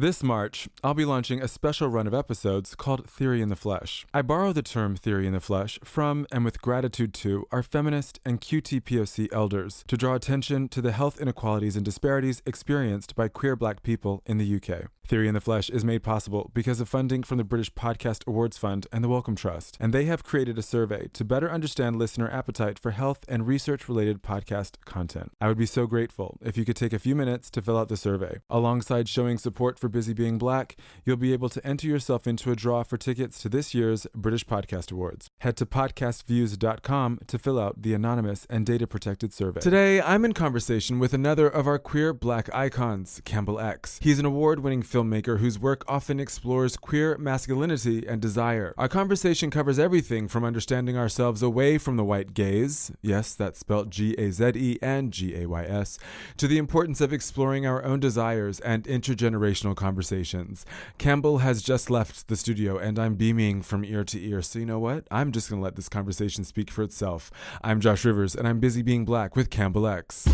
This March, I'll be launching a special run of episodes called Theory in the Flesh. I borrow the term theory in the flesh from and with gratitude to our feminist and QTPOC elders to draw attention to the health inequalities and disparities experienced by queer black people in the UK. Theory in the Flesh is made possible because of funding from the British Podcast Awards Fund and the Wellcome Trust, and they have created a survey to better understand listener appetite for health and research related podcast content. I would be so grateful if you could take a few minutes to fill out the survey. Alongside showing support for Busy Being Black, you'll be able to enter yourself into a draw for tickets to this year's British Podcast Awards. Head to podcastviews.com to fill out the anonymous and data protected survey. Today, I'm in conversation with another of our queer black icons, Campbell X. He's an award winning filmmaker whose work often explores queer masculinity and desire. Our conversation covers everything from understanding ourselves away from the white gaze, yes, that's spelled G A Z E and G A Y S, to the importance of exploring our own desires and intergenerational conversations. Campbell has just left the studio and I'm beaming from ear to ear, so you know what? I'm just gonna let this conversation speak for itself. I'm Josh Rivers and I'm busy being black with Campbell X.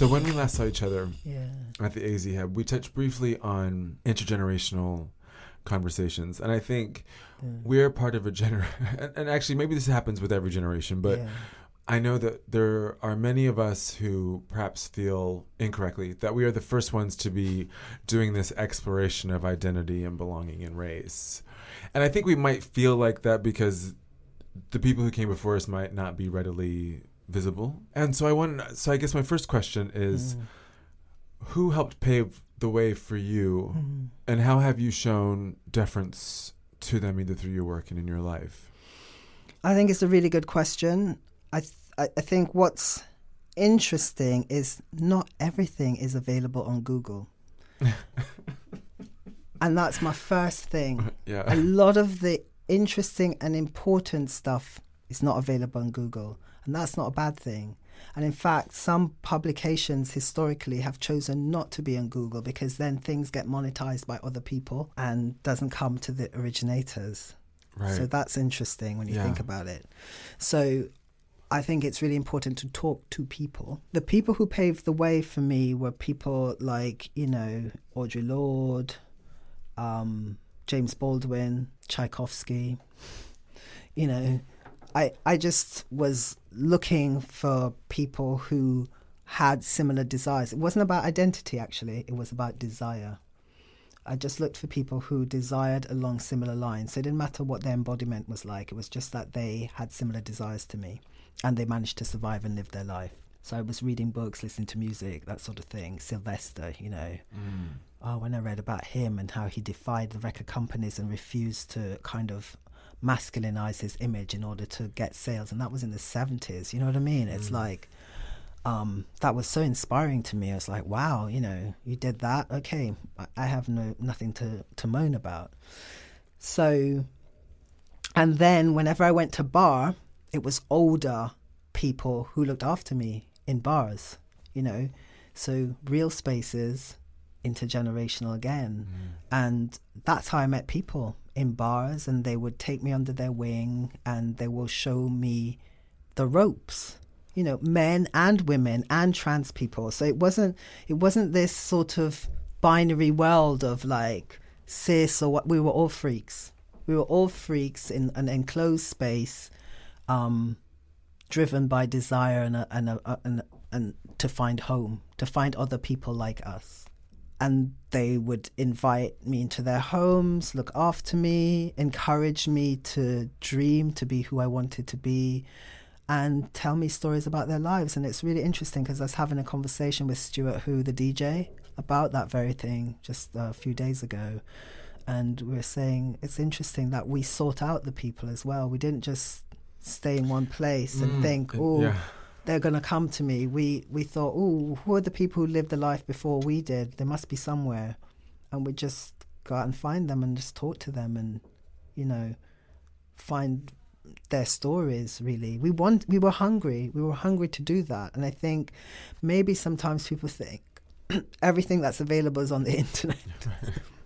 So when we last saw each other Yeah. at the AZ Hub, we touched briefly on intergenerational conversations, and I think we're part of a gener. and, and actually, maybe this happens with every generation, but yeah. I know that there are many of us who perhaps feel incorrectly that we are the first ones to be doing this exploration of identity and belonging in race, and I think we might feel like that because the people who came before us might not be readily visible. And so I want so I guess my first question is Mm. who helped pave the way for you Mhm. and how have you shown deference to them either through your work and in your life? I think it's a really good question. I, th- I I think what's interesting is not everything is available on Google. and that's my first thing. Yeah. A lot of the interesting and important stuff is not available on Google, and that's not a bad thing. And in fact, some publications historically have chosen not to be on Google because then things get monetized by other people and doesn't come to the originators. Right. So that's interesting when you Yeah. think about it. So I think it's really important to talk to people. The people who paved the way for me were people like, you know, Audre Lorde, um, James Baldwin, Tchaikovsky. You know, I I just was looking for people who had similar desires. It wasn't about identity actually, it was about desire. I just looked for people who desired along similar lines. So it didn't matter what their embodiment was like. It was just that they had similar desires to me and they managed to survive and live their life. So I was reading books, listening to music, that sort of thing. Sylvester, you know. Mm. Oh, when I read about him and how he defied the record companies and refused to kind of masculinize his image in order to get sales. And that was in the 70s. You know what I mean? It's Mm. like, um, that was so inspiring to me. I was like, wow, you know, you did that. Okay, I, I have no nothing to to moan about. So, and then whenever I went to bar, it was older people who looked after me in bars. You know, so real spaces, intergenerational again, and that's how I met people in bars, and they would take me under their wing, and they will show me the ropes you know men and women and trans people. So it wasn't it wasn't this sort of binary world of like cis or what we were all freaks. We were all freaks in an enclosed space um driven by desire and a, and, a, and and to find home to find other people like us and they would invite me into their homes look after me encourage me to dream to be who i wanted to be and tell me stories about their lives. And it's really interesting because I was having a conversation with Stuart who the DJ, about that very thing just a few days ago. And we are saying it's interesting that we sought out the people as well. We didn't just stay in one place and Mm, think, oh, yeah. They're going to come to me. We we thought, oh, who are the people who lived the life before we did? They must be somewhere, and we just go out and find them and just talk to them and, you know, find their stories. Really, we want we were hungry. We were hungry to do that, and I think maybe sometimes people think everything that's available is on the internet.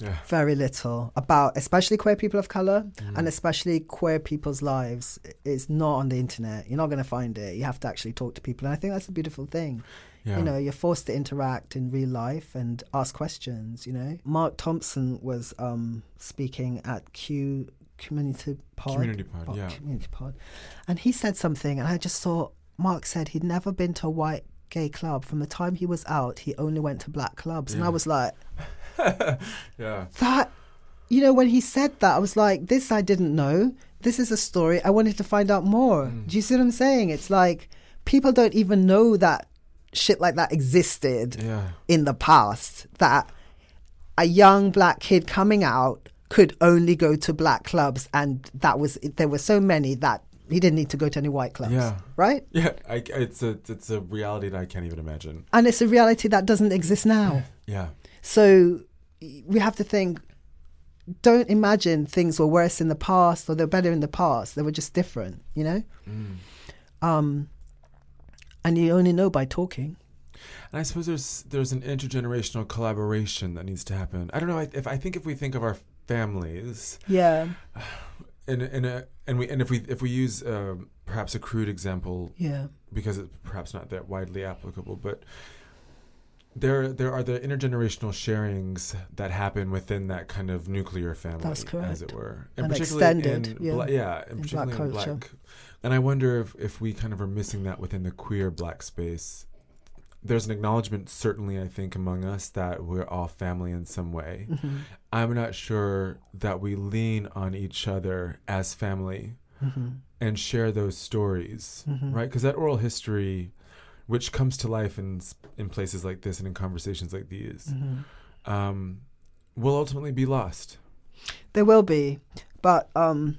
Yeah. Very little about, especially queer people of color, Mm. and especially queer people's lives is not on the internet. You're not going to find it. You have to actually talk to people, and I think that's a beautiful thing. Yeah. You know, you're forced to interact in real life and ask questions. You know, Mark Thompson was um, speaking at Q Community Pod. Community Pod, yeah. Community Pod, and he said something, and I just thought Mark said he'd never been to a white gay club. From the time he was out, he only went to black clubs, and I was like, yeah. that you know when he said that i was like this i didn't know this is a story i wanted to find out more Mm. do you see what i'm saying it's like people don't even know that shit like that existed Yeah. in the past that a young black kid coming out could only go to black clubs and that was there were so many that he didn't need to go to any white clubs Yeah. right Yeah. I, it's a it's a reality that I can't even imagine. and it's a reality that doesn't exist now Yeah. So we have to think. Don't imagine things were worse in the past or they're better in the past. They were just different, you know. Mm. Um, and you only know by talking. And I suppose there's there's an intergenerational collaboration that needs to happen. I don't know I- if I think if we think of our families Yeah, in in a and we and if we if we use um, perhaps a crude example yeah, because it's perhaps not that widely applicable, but there there are the intergenerational sharings that happen within that kind of nuclear family, That's as it were, And particularly extended, in yeah, bla- yeah, and in particularly black culture. black. And I wonder if if we kind of are missing that within the queer black space. There's an acknowledgement, certainly, I think, among us that we're all family in some way. Mm-hmm. I'm not sure that we lean on each other as family Mm-hmm. and share those stories, Mhm. right? Because that oral history, which comes to life in in places like this and in conversations like these, Mm-hmm. um, will ultimately be lost. There will be, but um,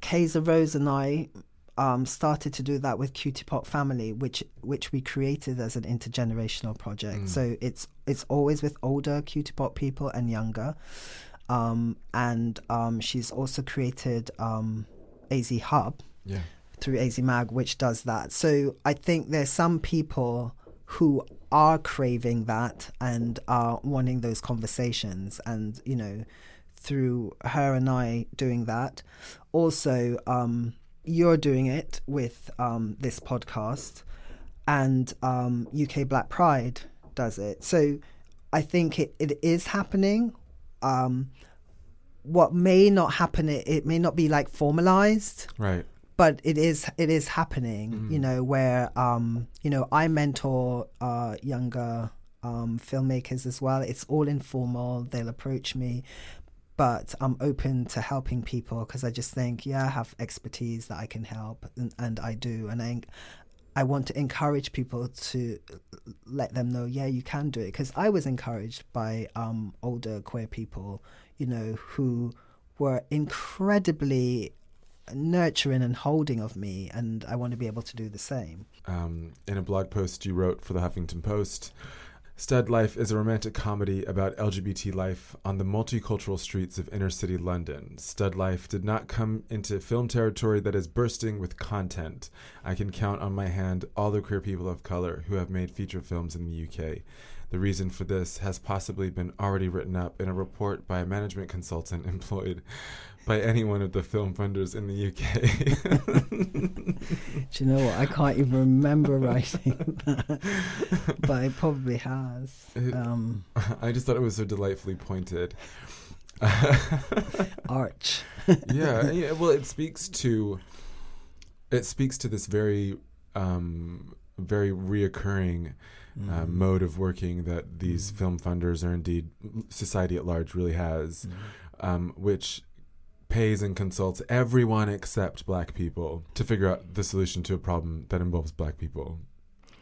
Kayza Rose and I um, started to do that with QTPOC Family, which which we created as an intergenerational project. Mm. So it's it's always with older QTPOC people and younger. Um, and um, she's also created um, AZ Hub Yeah. Through AZ Mag, which does that. So I think there's some people who are craving that and are wanting those conversations, and you know, through her and I doing that. Also, um, you're doing it with um, this podcast, and um, UK Black Pride does it. So I think it, it is happening. Um, what may not happen, it, it may not be like formalized Right. But it is it is happening you know where um you know i mentor uh younger um filmmakers as well. It's all informal. They'll approach me but i'm open to helping people because i just think yeah i have expertise that i can help and, and i do and i I want to encourage people to let them know, yeah, you can do it. Because I was encouraged by um, older queer people, you know, who were incredibly nurturing and holding of me, and I want to be able to do the same. Um, in a blog post you wrote for the Huffington Post, Stud Life is a romantic comedy about LGBT life on the multicultural streets of inner city London. Stud Life did not come into film territory that is bursting with content. I can count on my hand all the queer people of color who have made feature films in the UK. The reason for this has possibly been already written up in a report by a management consultant employed by any one of the film funders in the UK. Do you know what? I can't even remember writing that, but it probably has. Um, I just thought it was so delightfully pointed. arch. yeah, yeah. Well, it speaks to it speaks to this very um, very reoccurring uh, Mm. mode of working that these Mm. film funders, or indeed society at large, really has, Mm. um, which pays and consults everyone except black people to figure out the solution to a problem that involves black people.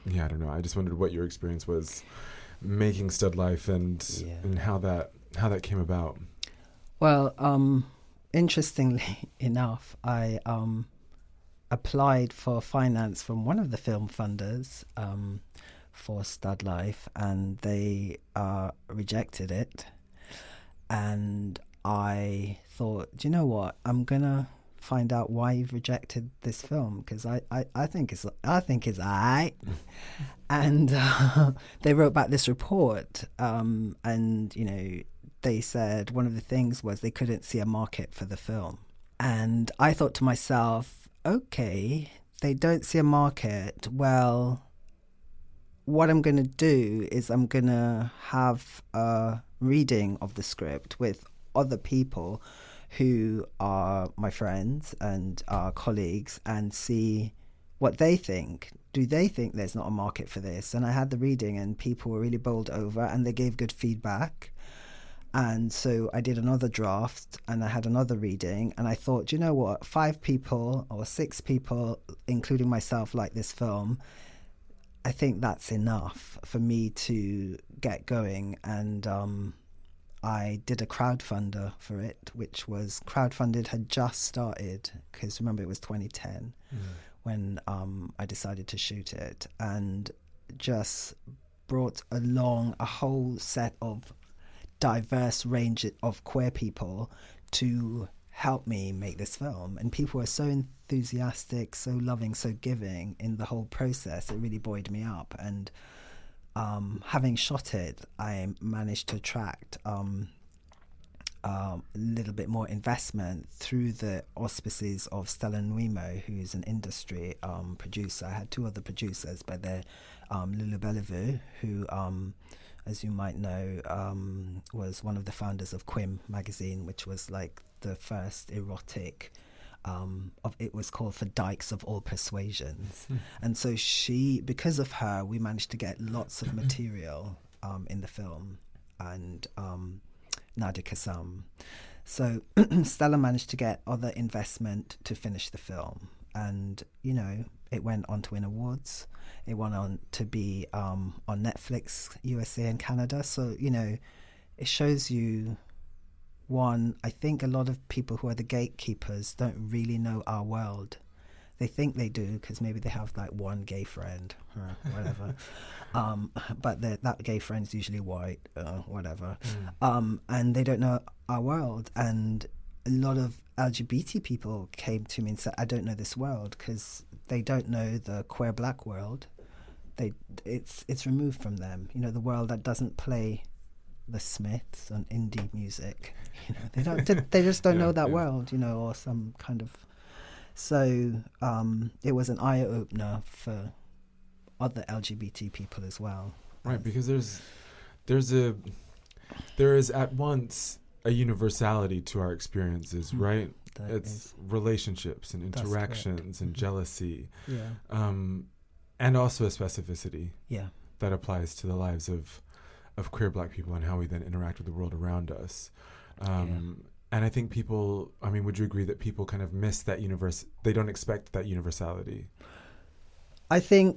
Yeah, I don't know. I just wondered what your experience was making Stud Life and Yeah. and how that how that came about. Well, um, interestingly enough, I um, applied for finance from one of the film funders um, for Stud Life, and they uh, rejected it. And I thought, do you know what? I'm gonna find out why you've rejected this film because I, I, I think it's I think it's alright. and uh, they wrote back this report, um, and you know they said one of the things was they couldn't see a market for the film. And I thought to myself, okay, they don't see a market. Well, what I'm going to do is I'm going to have a reading of the script with other people who are my friends and our colleagues and see what they think. Do they think there's not a market for this? And I had the reading, and people were really bowled over and they gave good feedback. And so I did another draft and I had another reading. And I thought, you know what? Five people or six people, including myself, like this film. I think that's enough for me to get going. And um, I did a crowdfunder for it, which was crowdfunded had just started because remember it was 2010 when um, I decided to shoot it, and just brought along a whole set of diverse range of queer people to help me make this film. And people were so enthusiastic, so loving, so giving in the whole process. It really buoyed me up. And um, having shot it, I managed to attract um, um, a little bit more investment through the auspices of Stella Nwimo, who's an industry um, producer. I had two other producers, but they're um, Lulu Belliveau, who, um, as you might know, was one of the founders of Quim magazine, which was like the first erotic. Um, of it was called for dykes of all persuasions, and so she, because of her, we managed to get lots of material um, in the film, and um, Nadia Kassam. So Stella managed to get other investment to finish the film, and you know it went on to win awards. It went on to be um, on Netflix, USA, and Canada. So you know, it shows you. One, I think a lot of people who are the gatekeepers don't really know our world. They think they do because maybe they have like one gay friend or whatever. um, but that gay friend's usually white, uh, whatever. Um, and they don't know our world. And a lot of LGBT people came to me and said, "I don't know this world because they don't know the queer black world. They, it's it's removed from them. You know, the world that doesn't play the Smiths and indie music. You know, they don't. they- just don't Yeah, know that yeah. world. You know, or some kind of. So um, it was an eye opener for other LGBT people as well. Right, because there's there's a there is at once a universality to our experiences, Hmm. right? That it's is- relationships and interactions and Mhm. jealousy, yeah, um, and also a specificity yeah, that applies to the lives of of queer Black people and how we then interact with the world around us. Um, And I think people, I mean, would you agree that people kind of miss that universe? They don't expect that universality. I think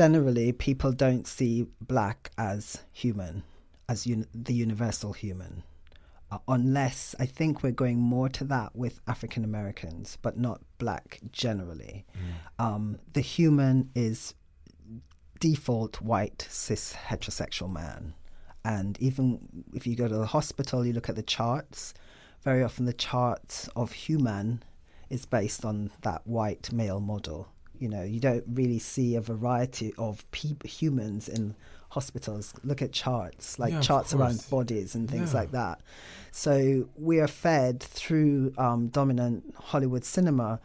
generally people don't see black as human, as un- the universal human. uh, unless I think we're going more to that with African Americans, but not black generally. Mm. Um, the human is default white cis heterosexual man. And even if you go to the hospital, you look at the charts, very often the charts of human is based on that white male model. You know, you don't really see a variety of pe- humans in hospitals. Look at charts, like yeah, charts around bodies and things yeah. like that. So we are fed through um, dominant Hollywood cinema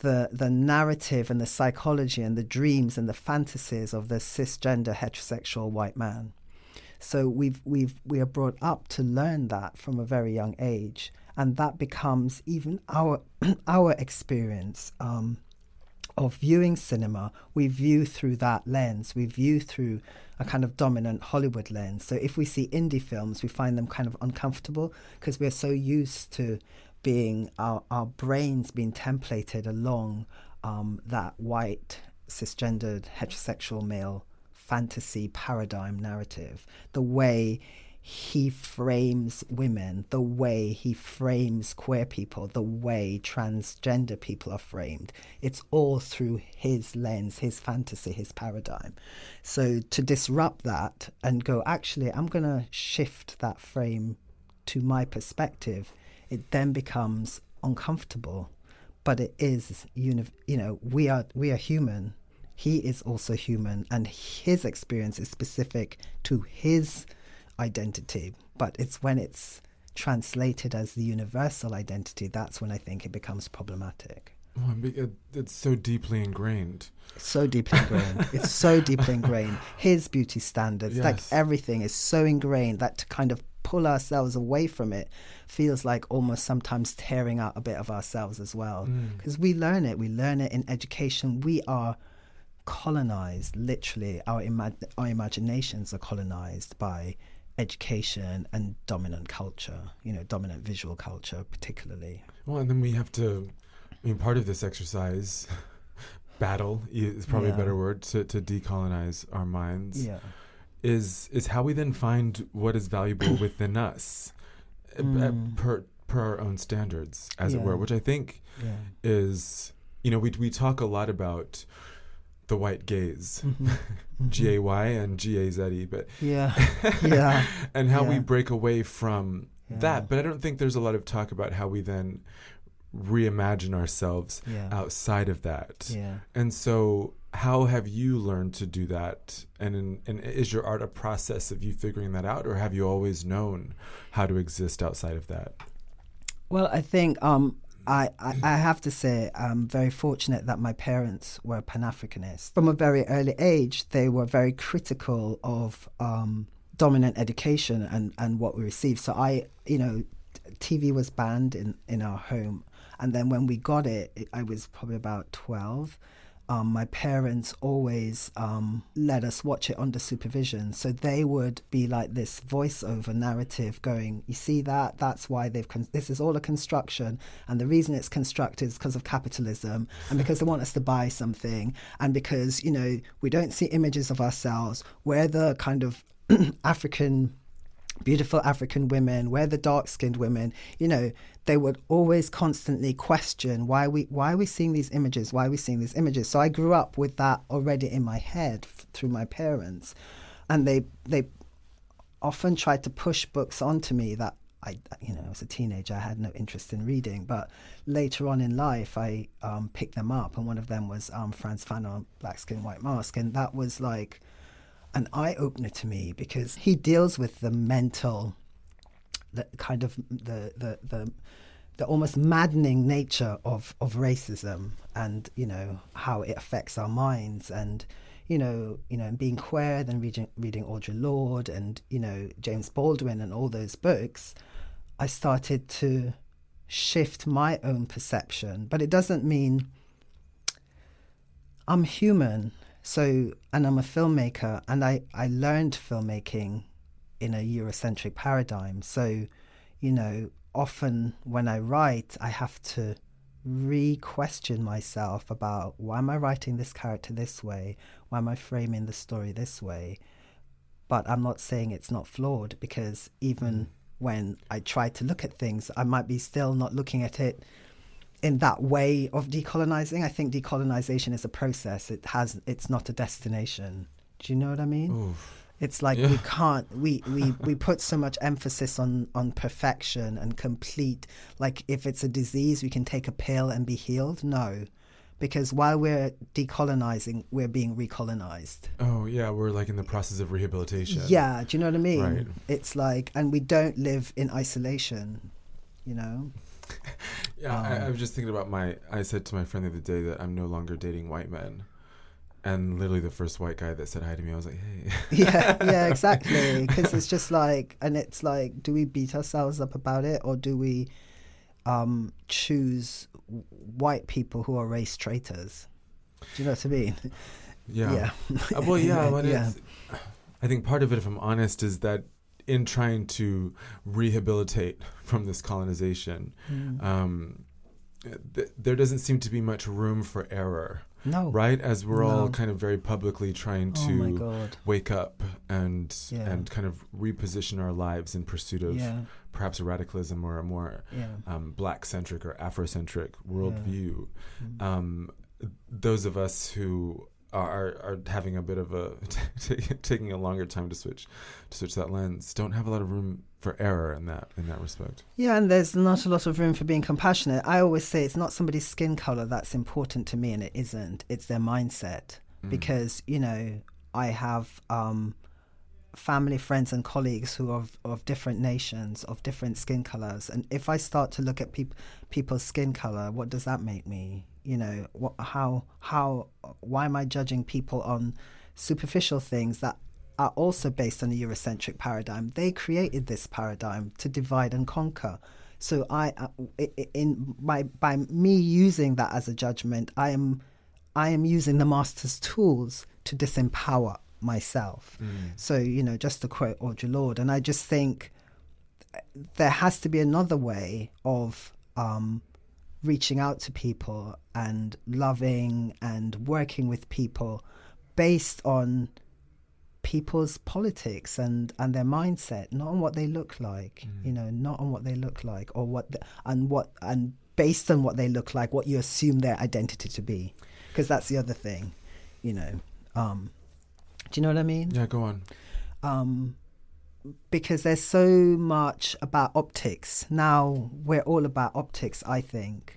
the the narrative and the psychology and the dreams and the fantasies of the cisgender heterosexual white man. So we've we've we are brought up to learn that from a very young age, and that becomes even our our experience. Um, of viewing cinema, we view through that lens. We view through a kind of dominant Hollywood lens. So if we see indie films, we find them kind of uncomfortable because we're so used to being our, our brains being templated along um, that white, cisgendered, heterosexual male fantasy paradigm narrative. The way he frames women, the way he frames queer people, the way transgender people are framed. It's all through his lens, his fantasy, his paradigm. So to disrupt that and go, actually, I'm going to shift that frame to my perspective, it then becomes uncomfortable. But it is, you know, we are we are human. He is also human, and his experience is specific to his identity, but it's when it's translated as the universal identity that's when I think it becomes problematic. Oh, it's so deeply ingrained. So deeply ingrained. it's so deeply ingrained. His beauty standards, yes. like everything, is so ingrained that to kind of pull ourselves away from it feels like almost sometimes tearing out a bit of ourselves as well. Because mm. we learn it. We learn it in education. We are colonized, literally. Our, ima- our imaginations are colonized by education and dominant culture, you know, dominant visual culture particularly. Well, and then we have to, I mean, part of this exercise, battle is probably yeah. a better word to, to decolonize our minds. Yeah. Is is how we then find what is valuable within us, mm. per per our own standards, as yeah. it were, which I think yeah. is, you know, we we talk a lot about the white gaze, mm-hmm. mm-hmm. G A Y and G A Z E, but yeah, yeah, and how yeah. we break away from yeah. that. But I don't think there's a lot of talk about how we then reimagine ourselves yeah. outside of that. Yeah. And so, how have you learned to do that? And in, and is your art a process of you figuring that out, or have you always known how to exist outside of that? Well, I think um, I, I, I, have to say I'm very fortunate that my parents were Pan Africanists. From a very early age, they were very critical of um, dominant education and, and what we received. So I, you know, TV was banned in, in our home. And then when we got it, I was probably about 12 um, my parents always um, let us watch it under supervision. So they would be like this voiceover narrative going, You see that? That's why they've, con- this is all a construction. And the reason it's constructed is because of capitalism and because they want us to buy something and because, you know, we don't see images of ourselves. We're the kind of African beautiful African women, we're the dark skinned women, you know, they would always constantly question why we why are we seeing these images? Why are we seeing these images? So I grew up with that already in my head f- through my parents. And they they often tried to push books onto me that I, you know, as a teenager, I had no interest in reading. But later on in life, I um, picked them up, and one of them was um, Frantz Fanon, Black Skin, White Mask, and that was like an eye opener to me because he deals with the mental, the kind of the the the, the almost maddening nature of of racism and you know how it affects our minds and you know, you know, and being queer, then reading, reading Audre Lorde and you know James Baldwin and all those books, I started to shift my own perception. But it doesn't mean I'm human so, and I'm a filmmaker, and I, I learned filmmaking in a Eurocentric paradigm. So, you know, often when I write, I have to re question myself about why am I writing this character this way? Why am I framing the story this way? But I'm not saying it's not flawed because even mm. when I try to look at things, I might be still not looking at it in that way of decolonizing. I think decolonization is a process. It has it's not a destination. Do you know what I mean? Oof. It's like Yeah. we can't we, we, we put so much emphasis on, on perfection and complete like if it's a disease we can take a pill and be healed. No. Because while we're decolonizing, we're being recolonized. Oh yeah, we're like in the process of rehabilitation. Yeah, do you know what I mean? Right. It's like and we don't live in isolation, you know? Yeah, I, I Um, was just thinking about my. I said to my friend the other day that I'm no longer dating white men, and literally the first white guy that said hi to me, I was like, "Hey." yeah, yeah, exactly. Because it's just like, and it's like, do we beat ourselves up about it, or do we um, choose white people who are race traitors? Do you know what I mean? yeah. Yeah. Uh, well, yeah. When Yeah. It's, I think part of it, if I'm honest, is that in trying to rehabilitate from this colonization, Mm. um, th- there doesn't seem to be much room for error, No. right? As we're all kind of very publicly trying Oh to god. wake up and Yeah. and kind of reposition our lives in pursuit of Yeah. perhaps a radicalism or a more Yeah. um, black centric or Afrocentric worldview. Mm. Um, those of us who are, are having a bit of a taking a longer time to switch to switch that lens don't have a lot of room for error in that in that respect. Yeah, and there's not a lot of room for being compassionate. I always say it's not somebody's skin color that's important to me, and it isn't. It's their mindset. Mm. Because, you know, I have um, family, friends, and colleagues who are of, of different nations, of different skin colors. And if I start to look at peop- people's skin color, what does that make me? You know, what, how, how, why am I judging people on superficial things that are also based on a Eurocentric paradigm? They created this paradigm to divide and conquer. So I, uh, in by by me using that as a judgment, I am, I am using the master's tools to disempower myself. So you know, just to quote Audre Lorde, and I just think there has to be another way of um, reaching out to people and loving and working with people based on people's politics and and their mindset not on what they look like you know not on what they look like or what the, and what and based on what they look like what you assume their identity to be. Because that's the other thing you know um do you know what i mean? Yeah, go on. um, because there's so much about optics. Now we're all about optics, I think.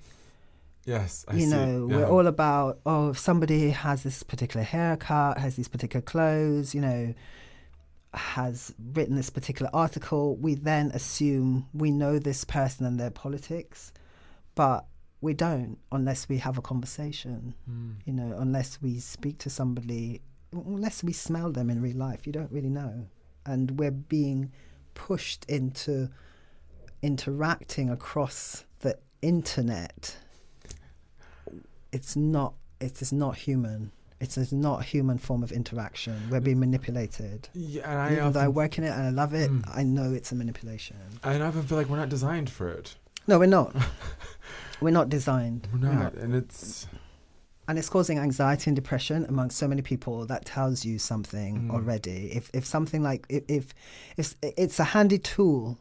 Yes, I you know, Yeah. we're all about, oh, if somebody has this particular haircut, has these particular clothes, you know, has written this particular article, we then assume we know this person and their politics, but we don't unless we have a conversation, Mm. you know, unless we speak to somebody, unless we smell them in real life, you don't really know. And we're being pushed into interacting across the internet. It's not, it is not human. It is not a human form of interaction. We're being manipulated. Yeah, and I Even though I work in it and I love it, Mm. I know it's a manipulation. and I often feel like we're not designed for it. No, we're not. we're not designed. We're not, and it's and it's causing anxiety and depression among so many people that tells you something Mm. already. If if something like if, if it's it's a handy tool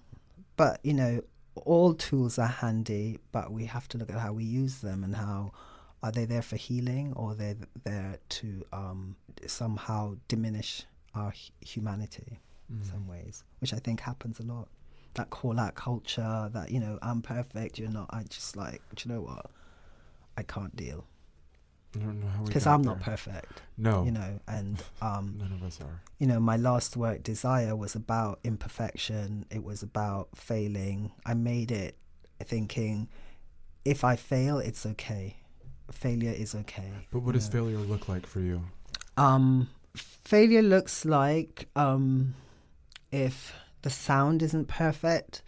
but you know all tools are handy but we have to look at how we use them and how are they there for healing or they're there to um, somehow diminish our hu- humanity in Mm. some ways which i think happens a lot. That call out culture that you know i'm perfect you're not. I just like do you know what? I can't deal I don't know how because I'm not perfect, No, you know, and um, none of us are. you know, my last work, Desire, was about imperfection. It was about failing. I made it thinking, if I fail, it's okay. Failure is okay. But what does know. failure look like for you? Um, failure looks like um, if the sound isn't perfect.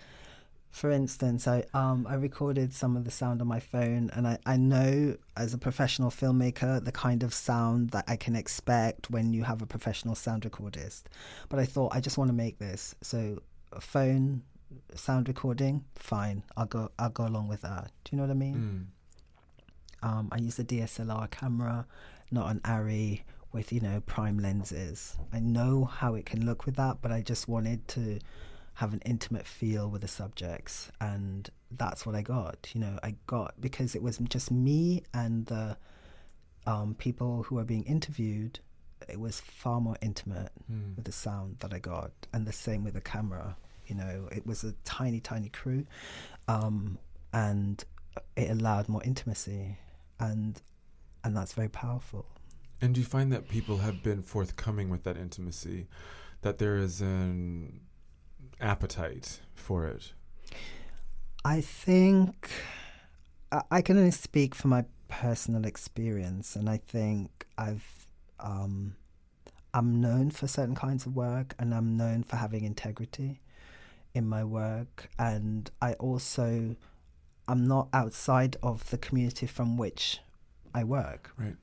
For instance, I um, I recorded some of the sound on my phone, and I, I know as a professional filmmaker the kind of sound that I can expect when you have a professional sound recordist. But I thought I just want to make this, so a phone sound recording, fine. I'll go I'll go along with that. Do you know what I mean? Mm. Um, I use a DSLR camera, not an Arri with you know prime lenses. I know how it can look with that, but I just wanted to have an intimate feel with the subjects, and that's what I got. You know, I got because it was just me and the um, people who were being interviewed. It was far more intimate Mm. with the sound that I got, and the same with the camera. You know, it was a tiny, tiny crew, um, and it allowed more intimacy, and and that's very powerful. And do you find that people have been forthcoming with that intimacy, that there is an appetite for it? I think I, can only speak from my personal experience, and I think I've um, I'm known for certain kinds of work, and I'm known for having integrity in my work, and I also I'm not outside of the community from which I work. Right.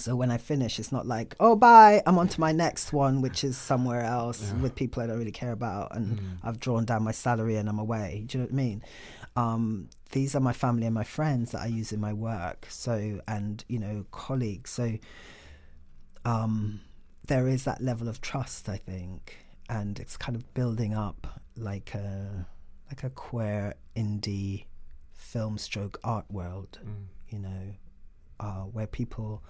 So when I finish, it's not like, oh, bye, I'm on to my next one, which is somewhere else Yeah. with people I don't really care about, and Mm. I've drawn down my salary and I'm away. Do you know what I mean? Um, these are my family and my friends that I use in my work. So, and you know, colleagues. So, um, there is that level of trust, I think, and it's kind of building up like a like a queer indie film stroke art world Mm. you know, uh, where people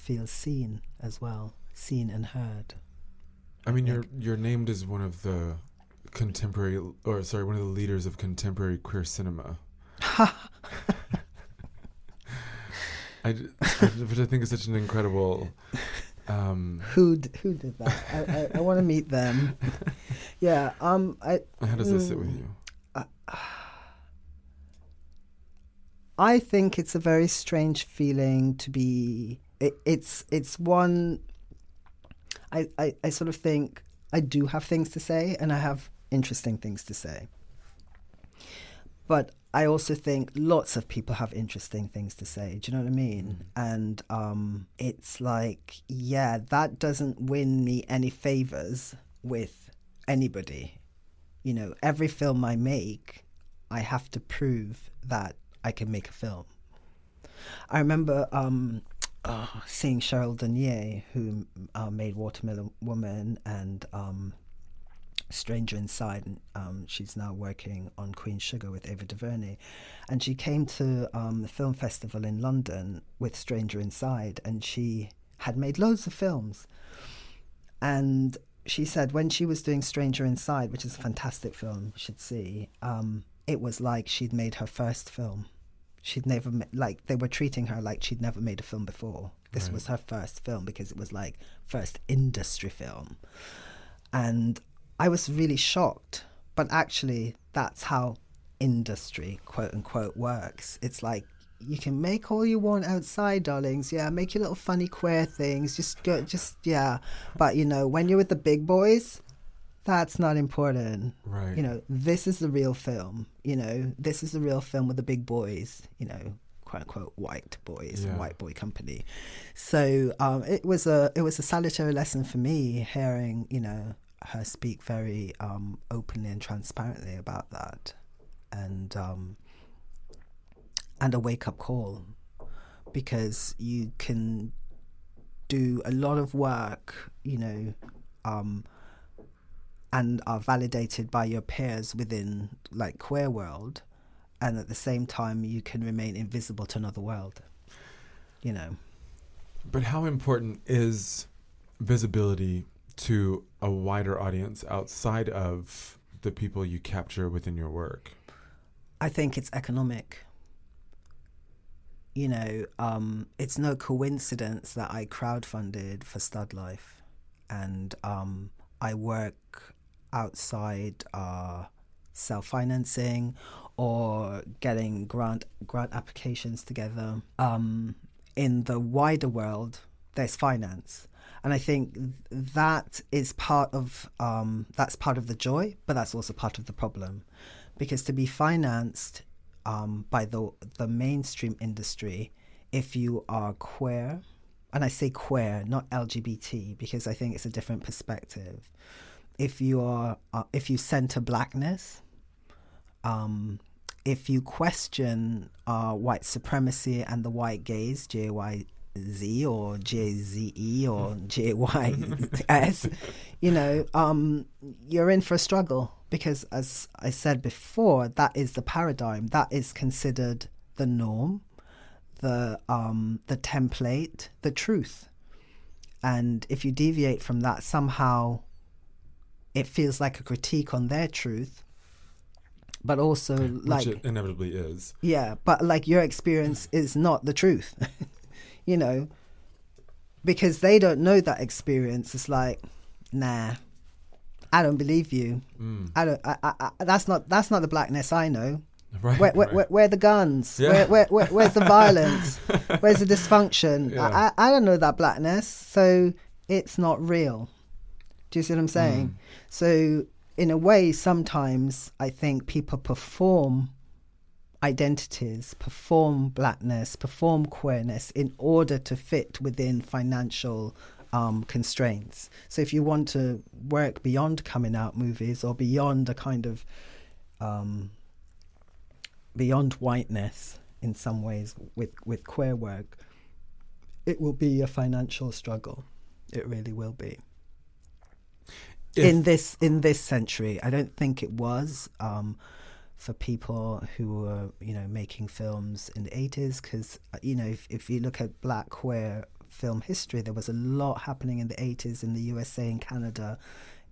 feel seen as well, seen and heard. I mean, you're you're named as one of the contemporary, or sorry, one of the leaders of contemporary queer cinema. I, d- I d- which I think is such an incredible. Um, Who d- who did that? I, I, I want to meet them. Yeah. Um. I how does this sit with you? I think it's a very strange feeling to be. It, it's it's one. I, I I sort of think I do have things to say, and I have interesting things to say. But I also think lots of people have interesting things to say. Do you know what I mean? And um, it's like, yeah, that doesn't win me any favors with anybody. You know, every film I make, I have to prove that I can make a film. I remember um, uh, seeing Cheryl Dunye, who uh, made Watermelon Woman and um, Stranger Inside. And, um, she's now working on Queen Sugar with Ava DuVernay. And she came to um, the film festival in London with Stranger Inside, and she had made loads of films. And she said when she was doing Stranger Inside, which is a fantastic film, you should see, um, it was like she'd made her first film. She'd never, like, they were treating her like she'd never made a film before. This Right. was her first film because it was like first industry film. And I was really shocked. But actually, that's how industry, quote unquote, works. It's like you can make all you want outside, darlings. Yeah, make your little funny queer things. Just go, just yeah. But you know, when you're with the big boys, that's not important. Right. You know, this is the real film. You know, this is the real film with the big boys. You know, quote unquote white boys, Yeah. white boy company. So um, it was a it was a salutary lesson for me hearing you know her speak very um, openly and transparently about that, and um, and a wake up call because you can do a lot of work, you know, um, and are validated by your peers within like queer world, and at the same time you can remain invisible to another world. You know, But how important is visibility to a wider audience outside of the people you capture within your work? I think it's economic. You know, um, it's no coincidence that I crowdfunded for Stud Life, and um, I work outside uh, self-financing or getting grant grant applications together. Um, in the wider world, there's finance, and I think that is part of um, that's part of the joy, but that's also part of the problem, because to be financed um, by the the mainstream industry, if you are queer, and I say queer, not LGBT, because I think it's a different perspective. If you are, uh, if you center blackness, um, if you question uh, white supremacy and the white gaze, J Y Z or J Z E or J Y S, you know, um, you're in for a struggle because as I said before, that is the paradigm. That is considered the norm, the um, the template, the truth. And if you deviate from that, somehow it feels like a critique on their truth. But also, like it inevitably is. yeah, but like your experience is not the truth, you know, because they don't know that experience. It's like, nah, I don't believe you. Mm. I don't. I, I, I, that's not. That's not the blackness I know. Right. Where, where, right. where, where are the guns? Yeah. Where, where, where, where's the violence? where's the dysfunction? Yeah. I, I, I don't know that blackness, so it's not real. Do you see what I'm saying? Mm. So, in a way, sometimes I think people perform identities, perform blackness, perform queerness in order to fit within financial um, constraints. So, if you want to work beyond coming out movies or beyond a kind of um, beyond whiteness in some ways with, with queer work, it will be a financial struggle. It really will be If- in this in this century. I don't think it was um, for people who were you know making films in the eighties because you know if, if you look at black queer film history, there was a lot happening in the eighties in the USA and Canada,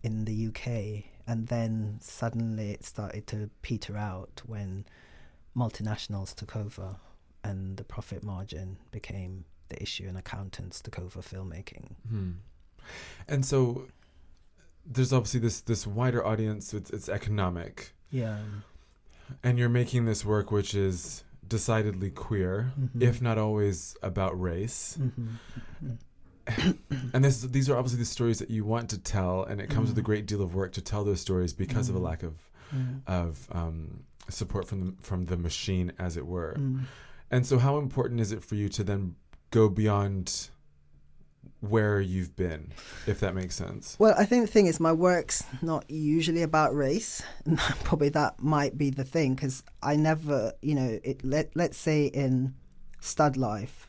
in the UK, and then suddenly it started to peter out when multinationals took over and the profit margin became the issue and accountants took over filmmaking. Hmm. And so there's obviously this this wider audience. It's, it's economic, Yeah. and you're making this work which is decidedly queer, Mhm. if not always about race. hmm And this these are obviously the stories that you want to tell, and it comes with a Mm. great deal of work to tell those stories because of a Mm. lack of of um, support from the from the machine, as it were. Mm. And so, how important is it for you to then go beyond where you've been, if that makes sense? Well, I think the thing is, my work's not usually about race. Probably that might be the thing because I never, you know, it, let let's say in stud life,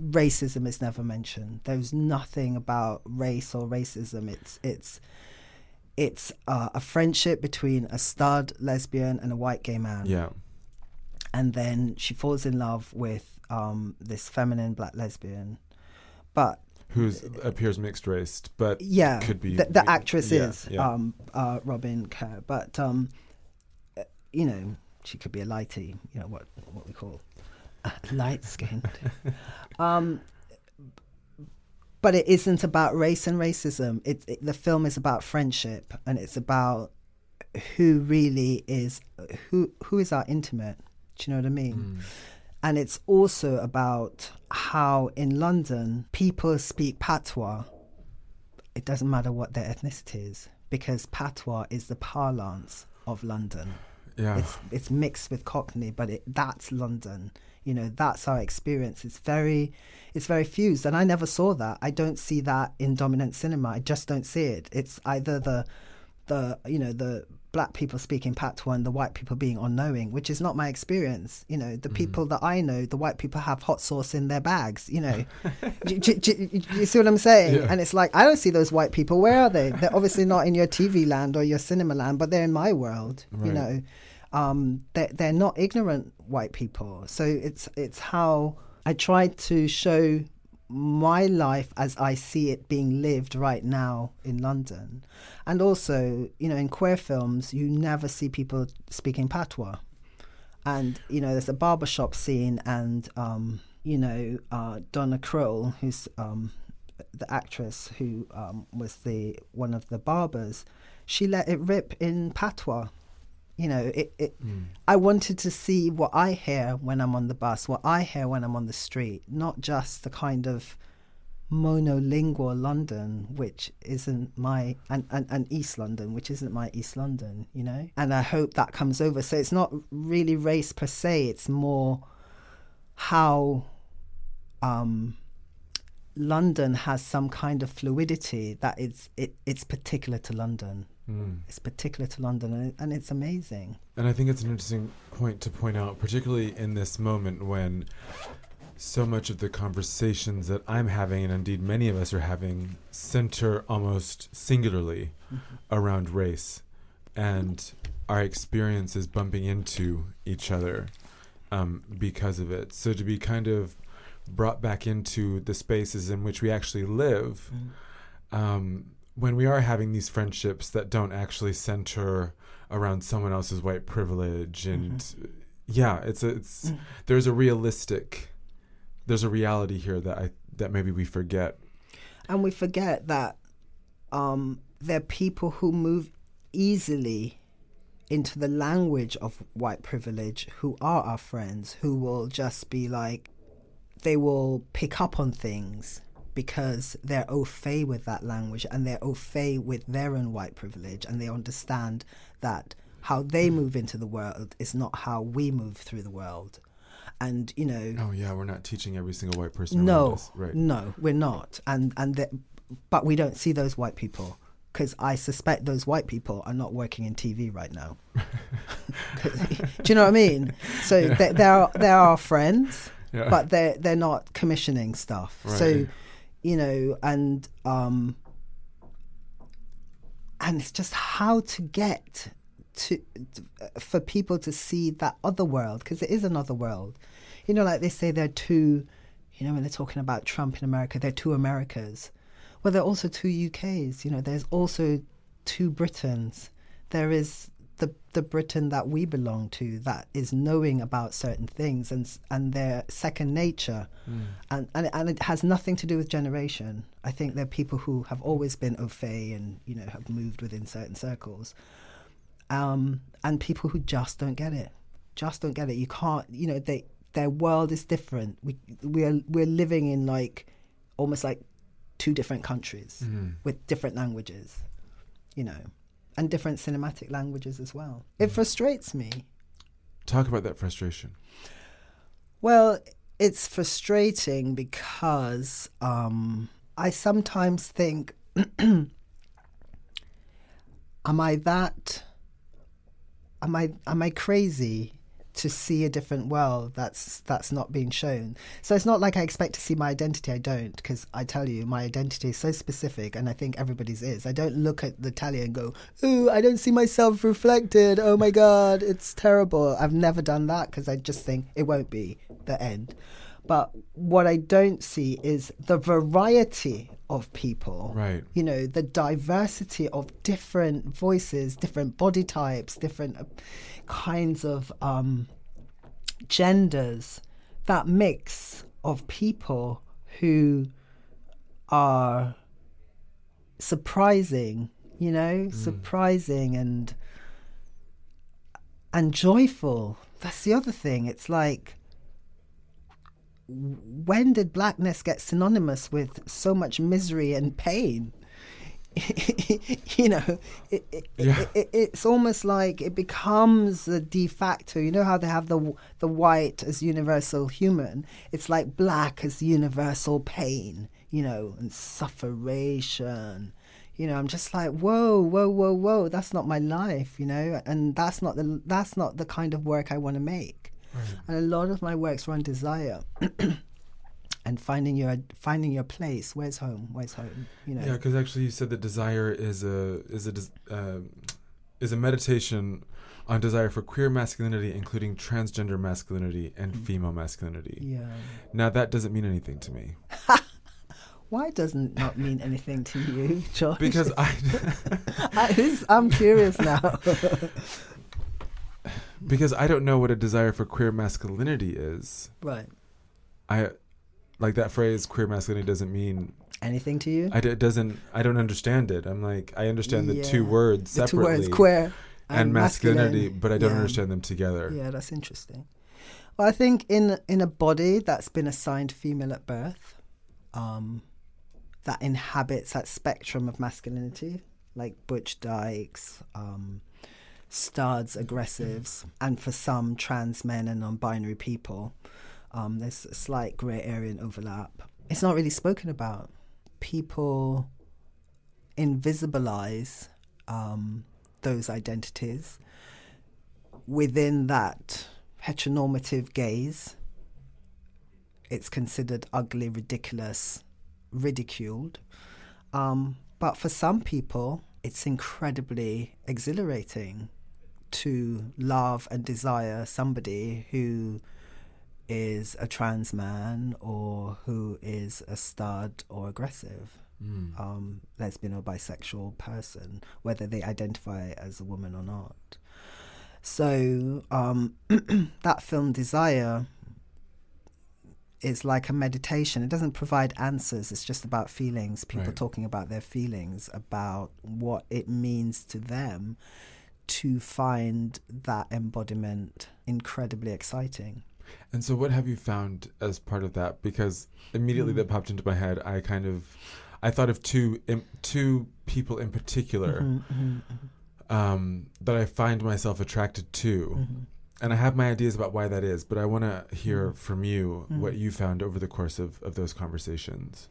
racism is never mentioned. There's nothing about race or racism. It's it's it's uh, a friendship between a stud lesbian and a white gay man. Yeah. and then she falls in love with um, this feminine black lesbian. But Who appears mixed raced, but yeah, could be the, the actress yeah, is yeah. Um, uh, Robin Kerr, but um, uh, you know she could be a lighty, you know what what we call light skinned. um, but it isn't about race and racism. It, it the film is about friendship, and it's about who really is who who is our intimate. Do you know what I mean? Mm. And it's also about how in London people speak patois. It doesn't matter what their ethnicity is because patois is the parlance of London. yeah. It's it's mixed with Cockney, but it, that's London. You know, that's our experience. It's very, it's very fused, and I never saw that. I don't see that in dominant cinema. I just don't see it. It's either the, the you know the black people speaking patois and the white people being unknowing, which is not my experience. You know, the people that I know, the white people have hot sauce in their bags. You know, do, do- do- you see what I'm saying? Yeah. And it's like I don't see those white people. Where are they? They're obviously not in your TV land or your cinema land, but they're in my world. You know, um, they're they're not ignorant white people. So it's it's how I try to show my life as I see it being lived right now in London. And also, you know, in queer films, you never see people speaking patois. And, you know, there's a barbershop scene, and, um, you know, uh, Donna Kroll, who's um, the actress who um, was the one of the barbers, she let it rip in patois. You know, it, it Mm. I wanted to see what I hear when I'm on the bus, what I hear when I'm on the street, not just the kind of monolingual London, which isn't my, and, and, and East London, which isn't my East London, you know? And I hope that comes over. So it's not really race per se, it's more how um, London has some kind of fluidity that it's, it, it's particular to London. Mm. It's particular to London, and, and it's amazing. And I think it's an interesting point to point out, particularly in this moment when so much of the conversations that I'm having, and indeed many of us are having, center almost singularly around race. and our experiences bumping into each other um, because of it. So to be kind of brought back into the spaces in which we actually live, um, when we are having these friendships that don't actually center around someone else's white privilege, and yeah, it's a, it's there's a realistic, there's a reality here that I that maybe we forget. And we forget that um, there are people who move easily into the language of white privilege who are our friends, who will just be like, they will pick up on things because they're au fait with that language and they're au fait with their own white privilege and they understand that how they hmm. move into the world is not how we move through the world. And, you know, Oh yeah, we're not teaching every single white person. no, right? no, we're not, and and the, but we don't see those white people because I suspect those white people are not working in TV right now. Do you know what I mean? So they, they're they're our friends, Yeah. but they're they're not commissioning stuff. So, Right. You know, and um, and it's just how to get to for people to see that other world because it is another world. You know, like they say there are two. You know, when they're talking about Trump in America, there are two Americas. Well, there are also two UKs. You know, there's also two Britains. There is the the Britain that we belong to that is knowing about certain things and and their second nature, and, and and it has nothing to do with generation. I think there are people who have always been au fait and you know have moved within certain circles, um, and people who just don't get it, just don't get it. You can't, you know, they their world is different. We we are we're living in like almost like two different countries with different languages, you know, and different cinematic languages as well. It frustrates me. Talk about that frustration. Well, it's frustrating because um, I sometimes think, am I that? Am I am I crazy to see a different world that's that's not being shown? So it's not like I expect to see my identity. I don't because I tell you, my identity is so specific, and I think everybody's is. I don't look at the tally and go, "Ooh, I don't see myself reflected. Oh my god, it's terrible." I've never done that because I just think it won't be the end. But what I don't see is the variety of people Right. you know the diversity of different voices different body types different kinds of um, genders that mix of people who are surprising you know surprising and and joyful. That's the other thing. It's like when did blackness get synonymous with so much misery and pain? you know, it, it, Yeah. it, it, it's almost like it becomes a de facto. You know how they have the the white as universal human. It's like black as universal pain. You know, and sufferation. You know, I'm just like, whoa, whoa, whoa, whoa. That's not my life. You know, and that's not the that's not the kind of work I want to make. And a lot of my works run desire. and finding your finding your place. Where's home? Where's home? You know. Yeah, because actually, you said that desire is a is a um is a meditation on desire for queer masculinity, including transgender masculinity and female masculinity. Yeah. Now, that doesn't mean anything to me Why doesn't not mean anything to you, Josh? because I I, I'm curious now. because I don't know what a desire for queer masculinity is. right. I like that phrase "queer masculinity" doesn't mean Anything to you? I it doesn't. I don't understand it. I'm like I understand the two Yeah. words the two separately words, queer and, masculinity, masculine. but I don't Yeah. understand them together. Yeah, that's interesting. Well, I think in in a body that's been assigned female at birth, um, that inhabits that spectrum of masculinity, like Butch Dykes, um, studs, aggressives, and for some trans men and non-binary people, um, there's a slight grey area and overlap. It's not really spoken about. People invisibilize um, those identities within that heteronormative gaze, it's considered ugly, ridiculous, ridiculed. Um, but for some people, it's incredibly exhilarating to love and desire somebody who is a trans man or who is a stud or aggressive. Mm. Um, lesbian or bisexual person, whether they identify as a woman or not. So um, that film Desire is like a meditation. It doesn't provide answers. It's just about feelings. People Right. talking about their feelings, about what it means to them to find that embodiment incredibly exciting. And so, what have you found as part of that? Because immediately Mm. that popped into my head. I kind of, I thought of two im- two people in particular Mhm, mhm, um, that I find myself attracted to, mhm. and I have my ideas about why that is. But I want to hear Mm. from you what Mm. you found over the course of, of those conversations.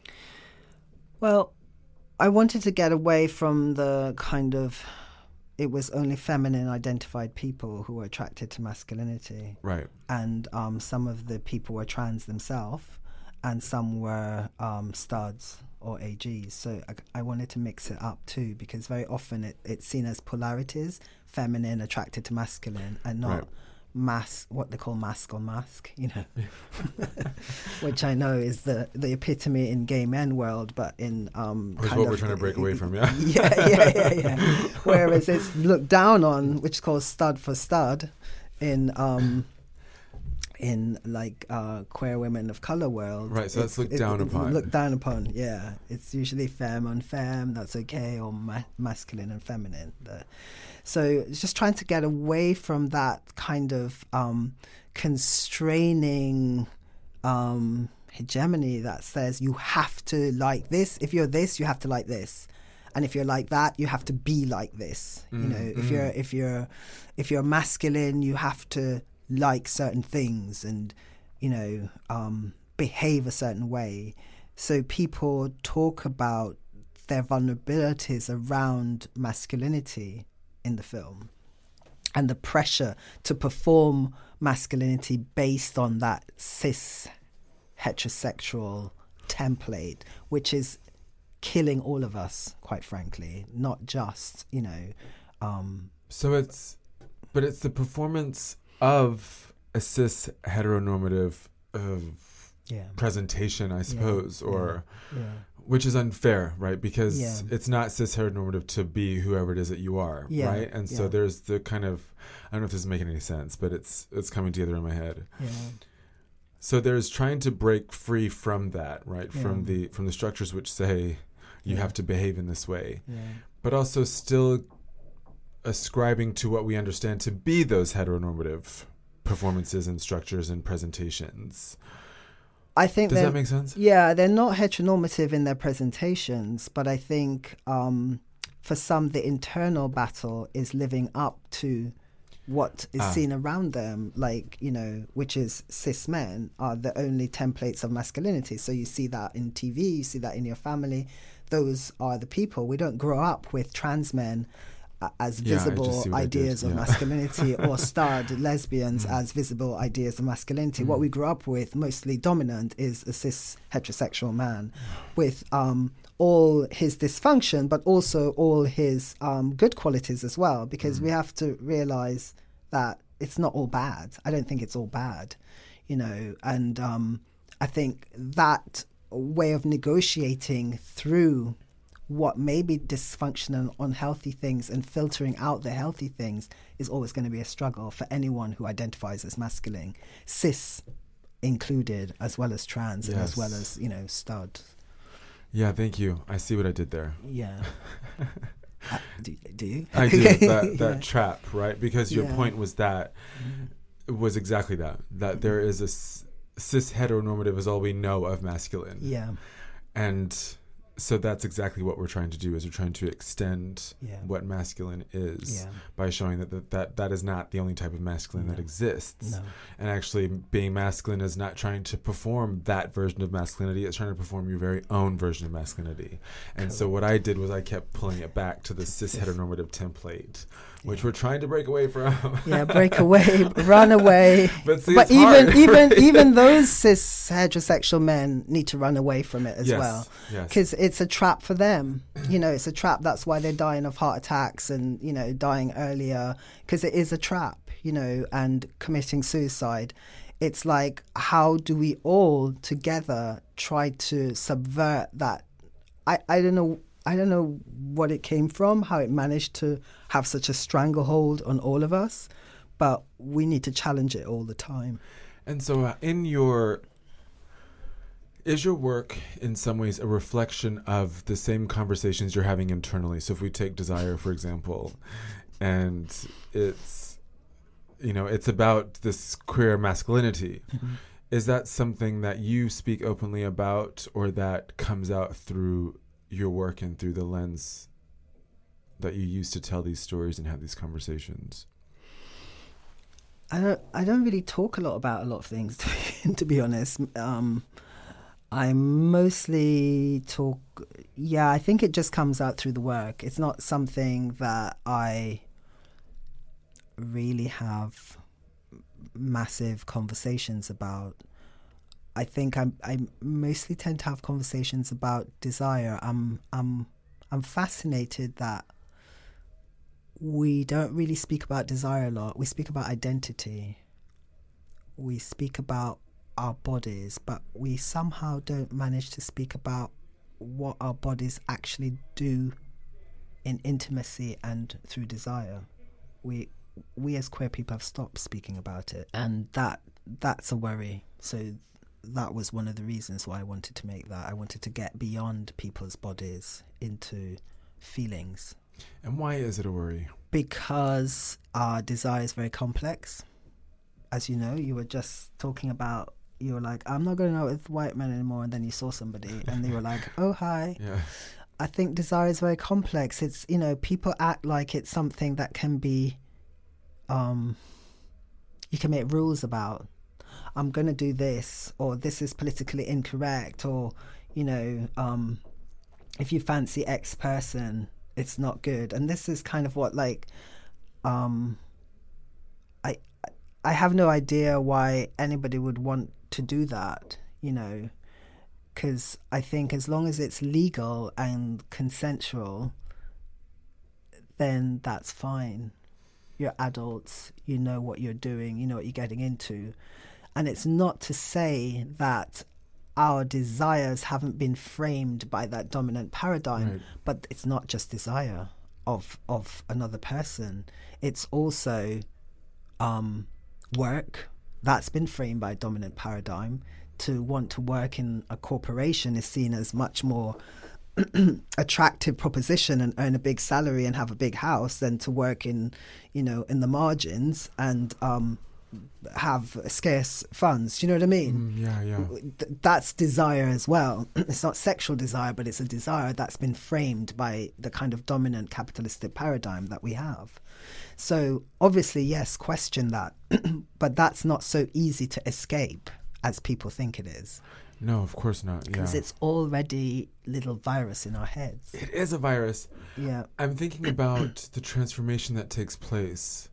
Well, I wanted to get away from the kind of it was only feminine identified people who were attracted to masculinity. Right. and um, some of the people were trans themselves, and some were um, studs or AGs. So I, I wanted to mix it up too, because very often it, it's seen as polarities: feminine attracted to masculine, and not Right. Mask what they call mask on mask. You know, which I know is the the epitome in gay men world, but in um, Which kind what of- we're trying to break away from, yeah. yeah, yeah, yeah, yeah. Whereas it's looked down on, which is called stud for stud, in um, in like uh, queer women of color world. Right, so that's It's- looked down it- upon. Looked down upon, yeah. It's usually femme on femme, that's okay, or ma- masculine and feminine. So just trying to get away from that kind of um, constraining um, hegemony that says you have to like this. If you're this, you have to like this, and if you're like that, you have to be like this. you Mm, know, if mm. you're if you're if you're masculine, you have to like certain things and you know um, behave a certain way. So people talk about their vulnerabilities around masculinity in the film and the pressure to perform masculinity based on that cis heterosexual template, which is killing all of us, quite frankly, not just, you know, um, So it's, but it's the performance of a cis heteronormative uh, yeah, presentation, I suppose, or yeah, which is unfair, right? Because Yeah. it's not cis heteronormative to be whoever it is that you are, Yeah, right? And so there's the kind of, I don't know if this is making any sense, but it's it's coming together in my head. yeah, So there's trying to break free from that, right? From the from the structures which say you Yeah. have to behave in this way, yeah, but also still ascribing to what we understand to be those heteronormative performances and structures and presentations. I think Does that make sense? Yeah, they're not heteronormative in their presentations, but I think um, for some, the internal battle is living up to what is Ah. seen around them, like, you know, which is cis men are the only templates of masculinity. So you see that in TV, you see that in your family. Those are the people. We don't grow up with trans men as Yeah, I just visible see what I did, ideas of yeah. masculinity or stud lesbians Mm. as visible ideas of masculinity. What we grew up with, mostly dominant, is a cis heterosexual man with um, all his dysfunction, but also all his um, good qualities as well, because we have to realize that it's not all bad. I don't think it's all bad, you know, and um, I think that way of negotiating through what may be dysfunctional and unhealthy things and filtering out the healthy things is always going to be a struggle for anyone who identifies as masculine, cis included, as well as trans and as well as, you know, stud. Yeah, thank you. I see what I did there. Yeah. Uh, do, do you? I do that that Yeah. trap, right? Because your Yeah. point was that was exactly that that there is a cis heteronormative is all we know of masculine, Yeah. and so that's exactly what we're trying to do is we're trying to extend Yeah. what masculine is Yeah. by showing that, that that that is not the only type of masculine that exists No. and actually being masculine is not trying to perform that version of masculinity it's trying to perform your very own version of masculinity and so what i did was i kept pulling it back to the cis heteronormative template which we're trying to break away from Yeah, break away, run away. but see, but even hard, even right? even those cis heterosexual men need to run away from it as yes, well. yes Because it's a trap for them. You know, it's a trap. That's why they're dying of heart attacks and you know dying earlier because it is a trap. You know, and committing suicide. It's like how do we all together try to subvert that? I I don't know. I don't know what it came from, how it managed to have such a stranglehold on all of us, but we need to challenge it all the time. And so, uh, in your is your work in some ways a reflection of the same conversations you're having internally? So if we take desire, for example, and it's you know, it's about this queer masculinity. Mm-hmm. Is that something that you speak openly about or that comes out through your work and through the lens that you use to tell these stories and have these conversations? I don't. I don't really talk a lot about a lot of things, to be, to be honest. Um, I mostly talk. Yeah, I think it just comes out through the work. It's not something that I really have massive conversations about. I think I'm, I mostly tend to have conversations about desire. I'm I'm I'm fascinated that we don't really speak about desire a lot. We speak about identity. We speak about our bodies, but we somehow don't manage to speak about what our bodies actually do in intimacy and through desire. We we as queer people have stopped speaking about it, and that that's a worry. So that was one of the reasons why I wanted to make that. I wanted to get beyond people's bodies into feelings. And why is it a worry? Because our desire is very complex. As you know, you were just talking about you were like, I'm not going out with white men anymore, and then you saw somebody and they were like, oh hi. Yeah. I think desire is very complex. It's you know people act like it's something that can be, um, you can make rules about. I'm going to do this, or this is politically incorrect, or you know, um, if you fancy X person, it's not good. And this is kind of what like, um, I I have no idea why anybody would want to do that, you know, because I think as long as it's legal and consensual, then that's fine. You're adults, you know what you're doing, you know what you're getting into. And it's not to say that our desires haven't been framed by that dominant paradigm, right. but it's not just desire of of another person. It's also um, work that's been framed by a dominant paradigm. To want to work in a corporation is seen as much more attractive proposition and earn a big salary and have a big house than to work in, you know, in the margins and um, have scarce funds. Do you know what I mean? Mm, yeah, yeah. that's desire as well. it's not sexual desire, but it's a desire that's been framed by the kind of dominant capitalistic paradigm that we have. So obviously, yes, question that, but that's not so easy to escape as people think it is. No, of course not. Because yeah. it's already little virus in our heads. It is a virus. Yeah. I'm thinking about the transformation that takes place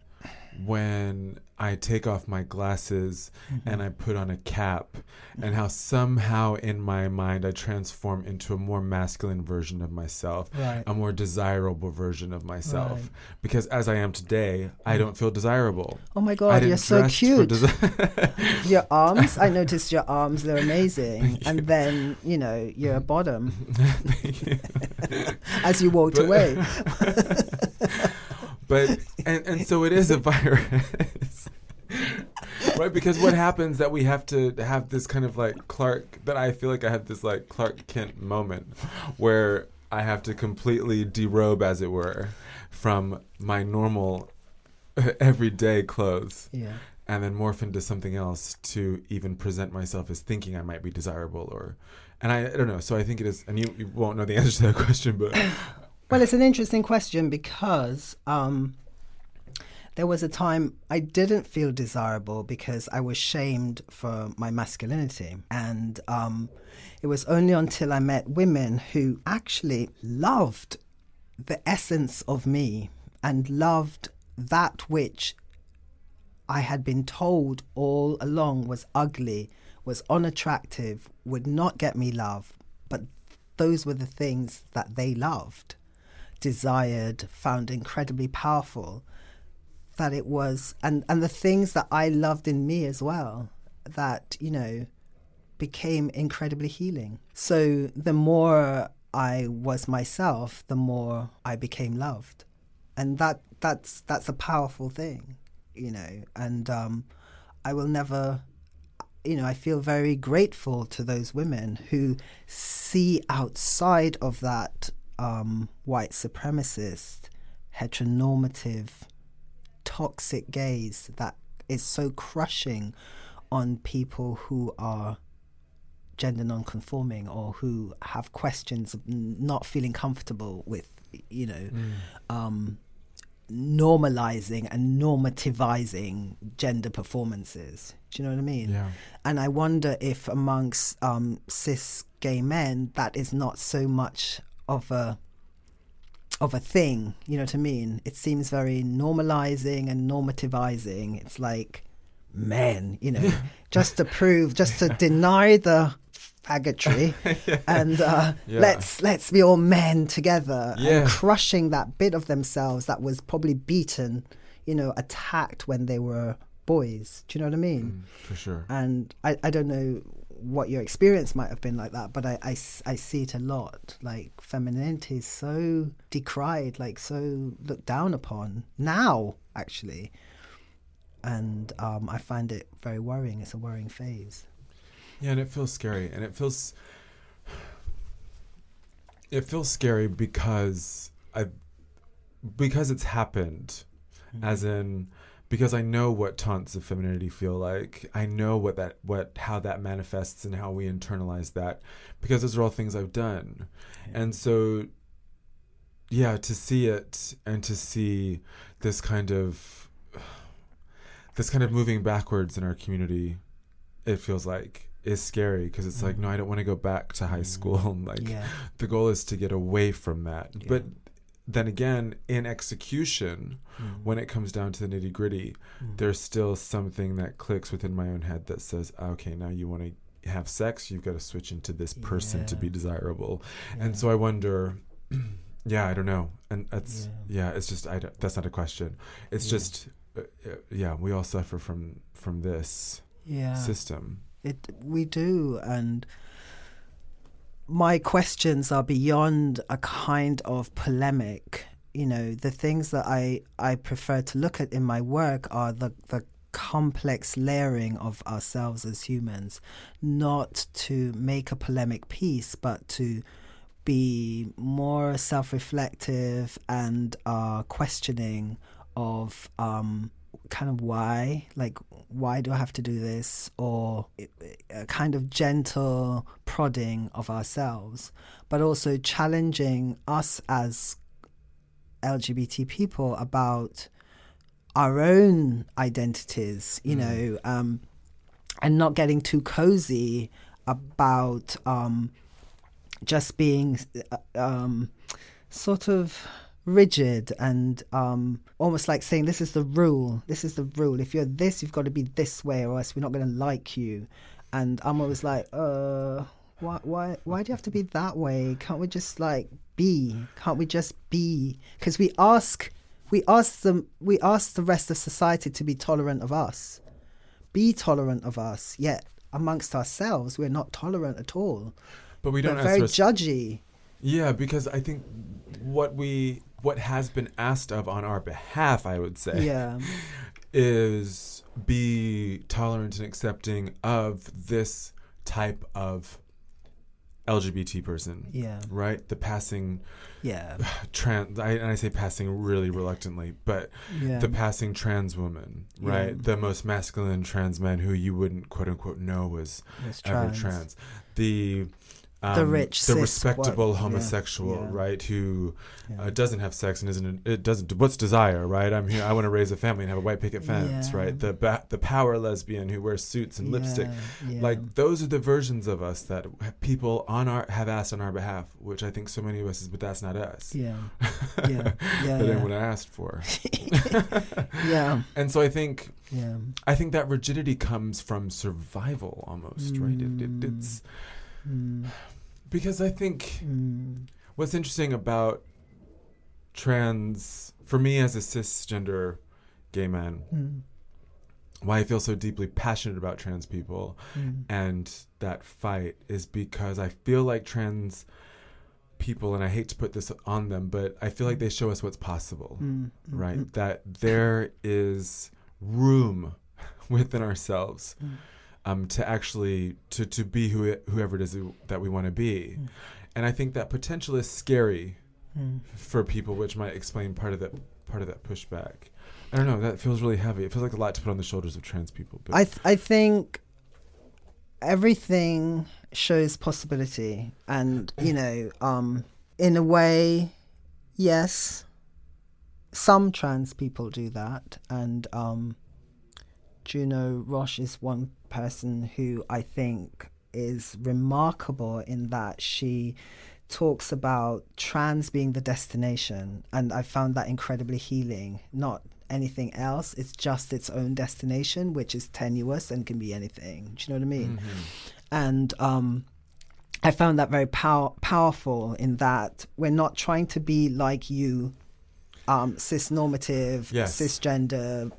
when I take off my glasses mm-hmm. and I put on a cap, and how somehow in my mind I transform into a more masculine version of myself, right. a more desirable version of myself. Right. Because as I am today, I don't feel desirable. Oh my God, you're so cute. Desi- your arms, I noticed your arms, they're amazing. and then, you know, you're a bottom as you walked but, away but and and so it is a virus. right? Because what happens that we have to have this kind of like clark that i feel like i have this like clark kent moment where i have to completely derobe as it were from my normal everyday clothes yeah. and then morph into something else to even present myself as thinking i might be desirable or and i, I don't know. So i think it is and you, you won't know the answer to that question but well, it's an interesting question because um, there was a time I didn't feel desirable because I was shamed for my masculinity. And um, it was only until I met women who actually loved the essence of me and loved that which I had been told all along was ugly, was unattractive, would not get me love, but those were the things that they loved, desired, found incredibly powerful. That it was, and and the things that I loved in me as well, that you know, became incredibly healing. So the more I was myself, the more I became loved, and that that's that's a powerful thing, you know. And um, I will never, you know, I feel very grateful to those women who see outside of that um, white supremacist, heteronormative, toxic gaze that is so crushing on people who are gender non-conforming or who have questions of not feeling comfortable with you know mm. um, normalizing and normativizing gender performances. Do you know what i mean? Yeah. And i wonder if amongst um, cis gay men that is not so much of a of a thing you know what i mean it seems very normalizing and normativizing it's like men you know just to prove just to deny the faggotry yeah. and uh, yeah. let's let's be all men together yeah. and crushing that bit of themselves that was probably beaten you know attacked when they were boys do you know what i mean mm, for sure and I, I don't know what your experience might have been like that but I, I, I see it a lot. Like femininity is so decried like so looked down upon now actually. And um, i find it very worrying. It's a worrying phase. Yeah, and it feels scary, and it feels it feels scary because I because it's happened, mm-hmm. as in because I know what taunts of femininity feel like. I know what that what how that manifests and how we internalize that because those are all things I've done. Yeah. And so yeah, to see it and to see this kind of this kind of moving backwards in our community, it feels like is scary because it's mm. like no i don't want to go back to high mm. school like yeah. the goal is to get away from that yeah. but then again in execution mm. when it comes down to the nitty gritty mm. there's still something that clicks within my own head that says okay now you want to have sex you've got to switch into this person yeah. to be desirable and so i wonder yeah i don't know and that's yeah, it's just i that's not a question it's just uh, uh, yeah we all suffer from from this yeah. system it we do, and my questions are beyond a kind of polemic. You know, the things that I I prefer to look at in my work are the the complex layering of ourselves as humans, not to make a polemic piece, but to be more self-reflective and uh, questioning of um, kind of why, like, why do I have to do this? Or a kind of gentle prodding of ourselves, but also challenging us as LGBT people about our own identities, you mm. know, um, and not getting too cozy about um, just being uh, um, sort of rigid and um, almost like saying this is the rule. This is the rule. If you're this you've got to be this way or else we're not going to like you. And i'm always like uh why why why do you have to be that way? Can't we just like be? Can't we just be? Because we ask we ask them we ask the rest of society to be tolerant of us. Be tolerant of us yet amongst ourselves we're not tolerant at all. But we don't we're very judgy. Yeah because i think what we what has been asked of on our behalf, I would say, yeah. is be tolerant and accepting of this type of LGBT person. Yeah. Right? The passing yeah trans I, and I say passing really reluctantly, but yeah. the passing trans woman, right? Yeah. The most masculine trans man who you wouldn't quote unquote know was ever trans. trans. The um, the rich, the respectable homosexual, yeah. right, who yeah. uh, doesn't have sex and isn't it doesn't. What's desire, right? I'm here. I want to raise a family and have a white picket fence, yeah. right? The ba- the power lesbian who wears suits and lipstick, like those are the versions of us that people on our have asked on our behalf, which I think so many of us is, but that's not us. Yeah, yeah, yeah. that anyone asked for. yeah, and so I think, yeah, I think that rigidity comes from survival almost, mm. right? It, it, it's. Mm because I think Mm. what's interesting about trans, for me as a cisgender gay man, Mm. why I feel so deeply passionate about trans people Mm. and that fight is because I feel like trans people, and I hate to put this on them, but I feel like they show us what's possible, Mm. Mm. right? Mm. That there is room within ourselves Mm. Um, to actually to to be who whoever it is that we want to be, Mm. and I think that potential is scary Mm. for people, which might explain part of that part of that pushback. I don't know. That feels really heavy. It feels like a lot to put on the shoulders of trans people. But I th- I think everything shows possibility, and you know, um, in a way, yes, some trans people do that, and um, Juno Roche is one person who I think is remarkable in that she talks about trans being the destination, and I found that incredibly healing. Not anything else; it's just its own destination, which is tenuous and can be anything. Do you know what I mean? And um, I found that very pow- powerful in that we're not trying to be like you, um, cis-normative, Yes. cisgender,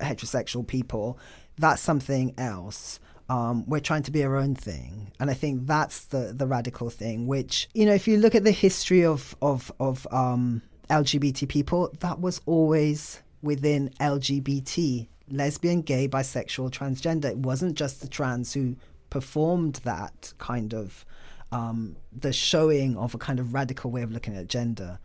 heterosexual people. That's something else. Um, we're trying to be our own thing, and I think that's the the radical thing. Which you know, if you look at the history of of of um, LGBT people, that was always within LGBT, lesbian, gay, bisexual, transgender. It wasn't just the trans who performed that kind of um, the showing of a kind of radical way of looking at gender.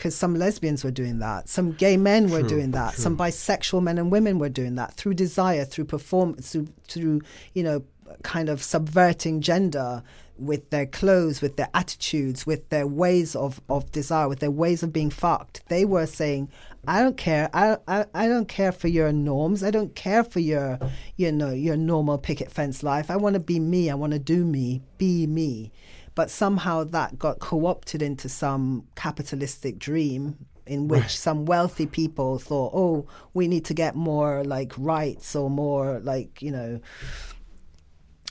Because some lesbians were doing that, some gay men were doing that, some bisexual men and women were doing that through desire, through performance, through, through you know, kind of subverting gender with their clothes, with their attitudes, with their ways of, of desire, with their ways of being fucked. They were saying, I don't care. I, I I don't care for your norms. I don't care for your you know your normal picket fence life. I want to be me. I want to do me. Be me. But somehow that got co-opted into some capitalistic dream in which some wealthy people thought, oh, we need to get more like rights or more like you know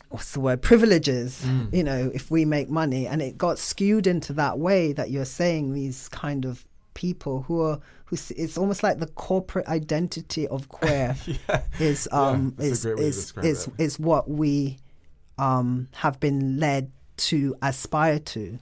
what's the word privileges you know if we make money. And it got skewed into that way that you're saying these kind of people who are who it's almost like the corporate identity of queer yeah. is um a is way to is is, what we um have been led to aspire to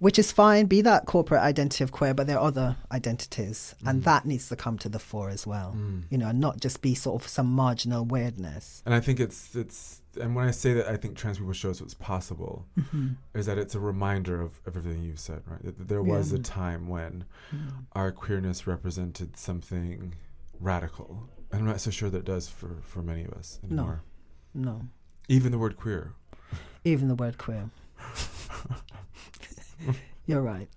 which is fine be that corporate identity of queer but there are other identities Mm. and that needs to come to the fore as well mm. you know and not just be sort of some marginal weirdness And I think it's it's and when I say that I think trans people show us what's possible mm-hmm. is that it's a reminder of, of everything you've said, right? That, there was a time when mm. our queerness represented something radical. And I'm not so sure that it does for, for many of us No. anymore. no Even the word queer. Even the word queer. You're right.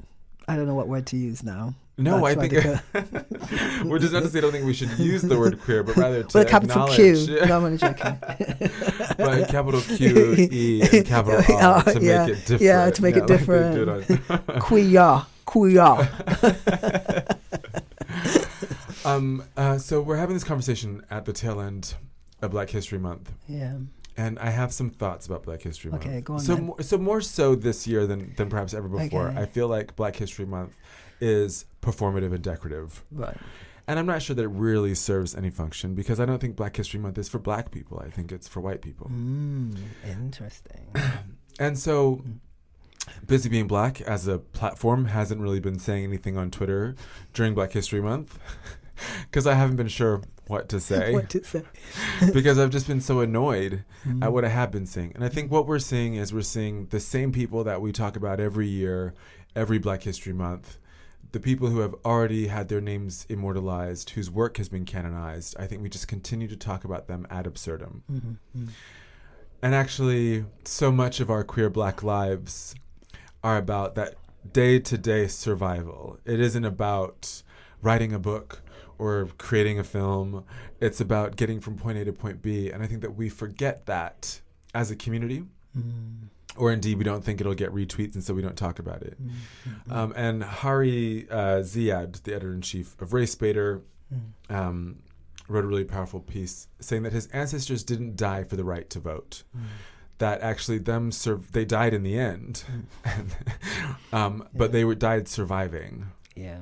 I don't know what word to use now. No, I think which is not to say I don't think we should use the word queer, but rather to with a capital q. no i'm only joking. But capital Q E and capital R to Yeah, make it different. yeah, to make it like different. queer queer. Um, uh, so we're having this conversation at the tail end of Black History Month, yeah and I have some thoughts about Black History Month. Okay, go on So, more, so more so this year than than perhaps ever before. Okay. I feel like Black History Month is performative and decorative, right and I'm not sure that it really serves any function because I don't think Black History Month is for Black people. I think it's for white people. mm, interesting And so, Busy Being Black as a platform hasn't really been saying anything on Twitter during Black History Month because I haven't been sure what to say what to say because I've just been so annoyed Mm. at what I have been seeing. And I think what we're seeing is we're seeing the same people that we talk about every year, every Black History Month. The people who have already had their names immortalized, whose work has been canonized, I think we just continue to talk about them ad absurdum. Mhm, mm. And actually, so much of our queer black lives are about that day to day survival. It isn't about writing a book or creating a film, it's about getting from point A to point B. And I think that we forget that as a community. Mm. Or indeed, we don't think it'll get retweets, and so we don't talk about it. Mm-hmm. Um, and Hari uh, Ziyad, the editor in chief of RaceBaitr, Mm. um, wrote a really powerful piece saying that his ancestors didn't die for the right to vote. that actually them they died in the end, and, um, but they were died surviving. Yeah.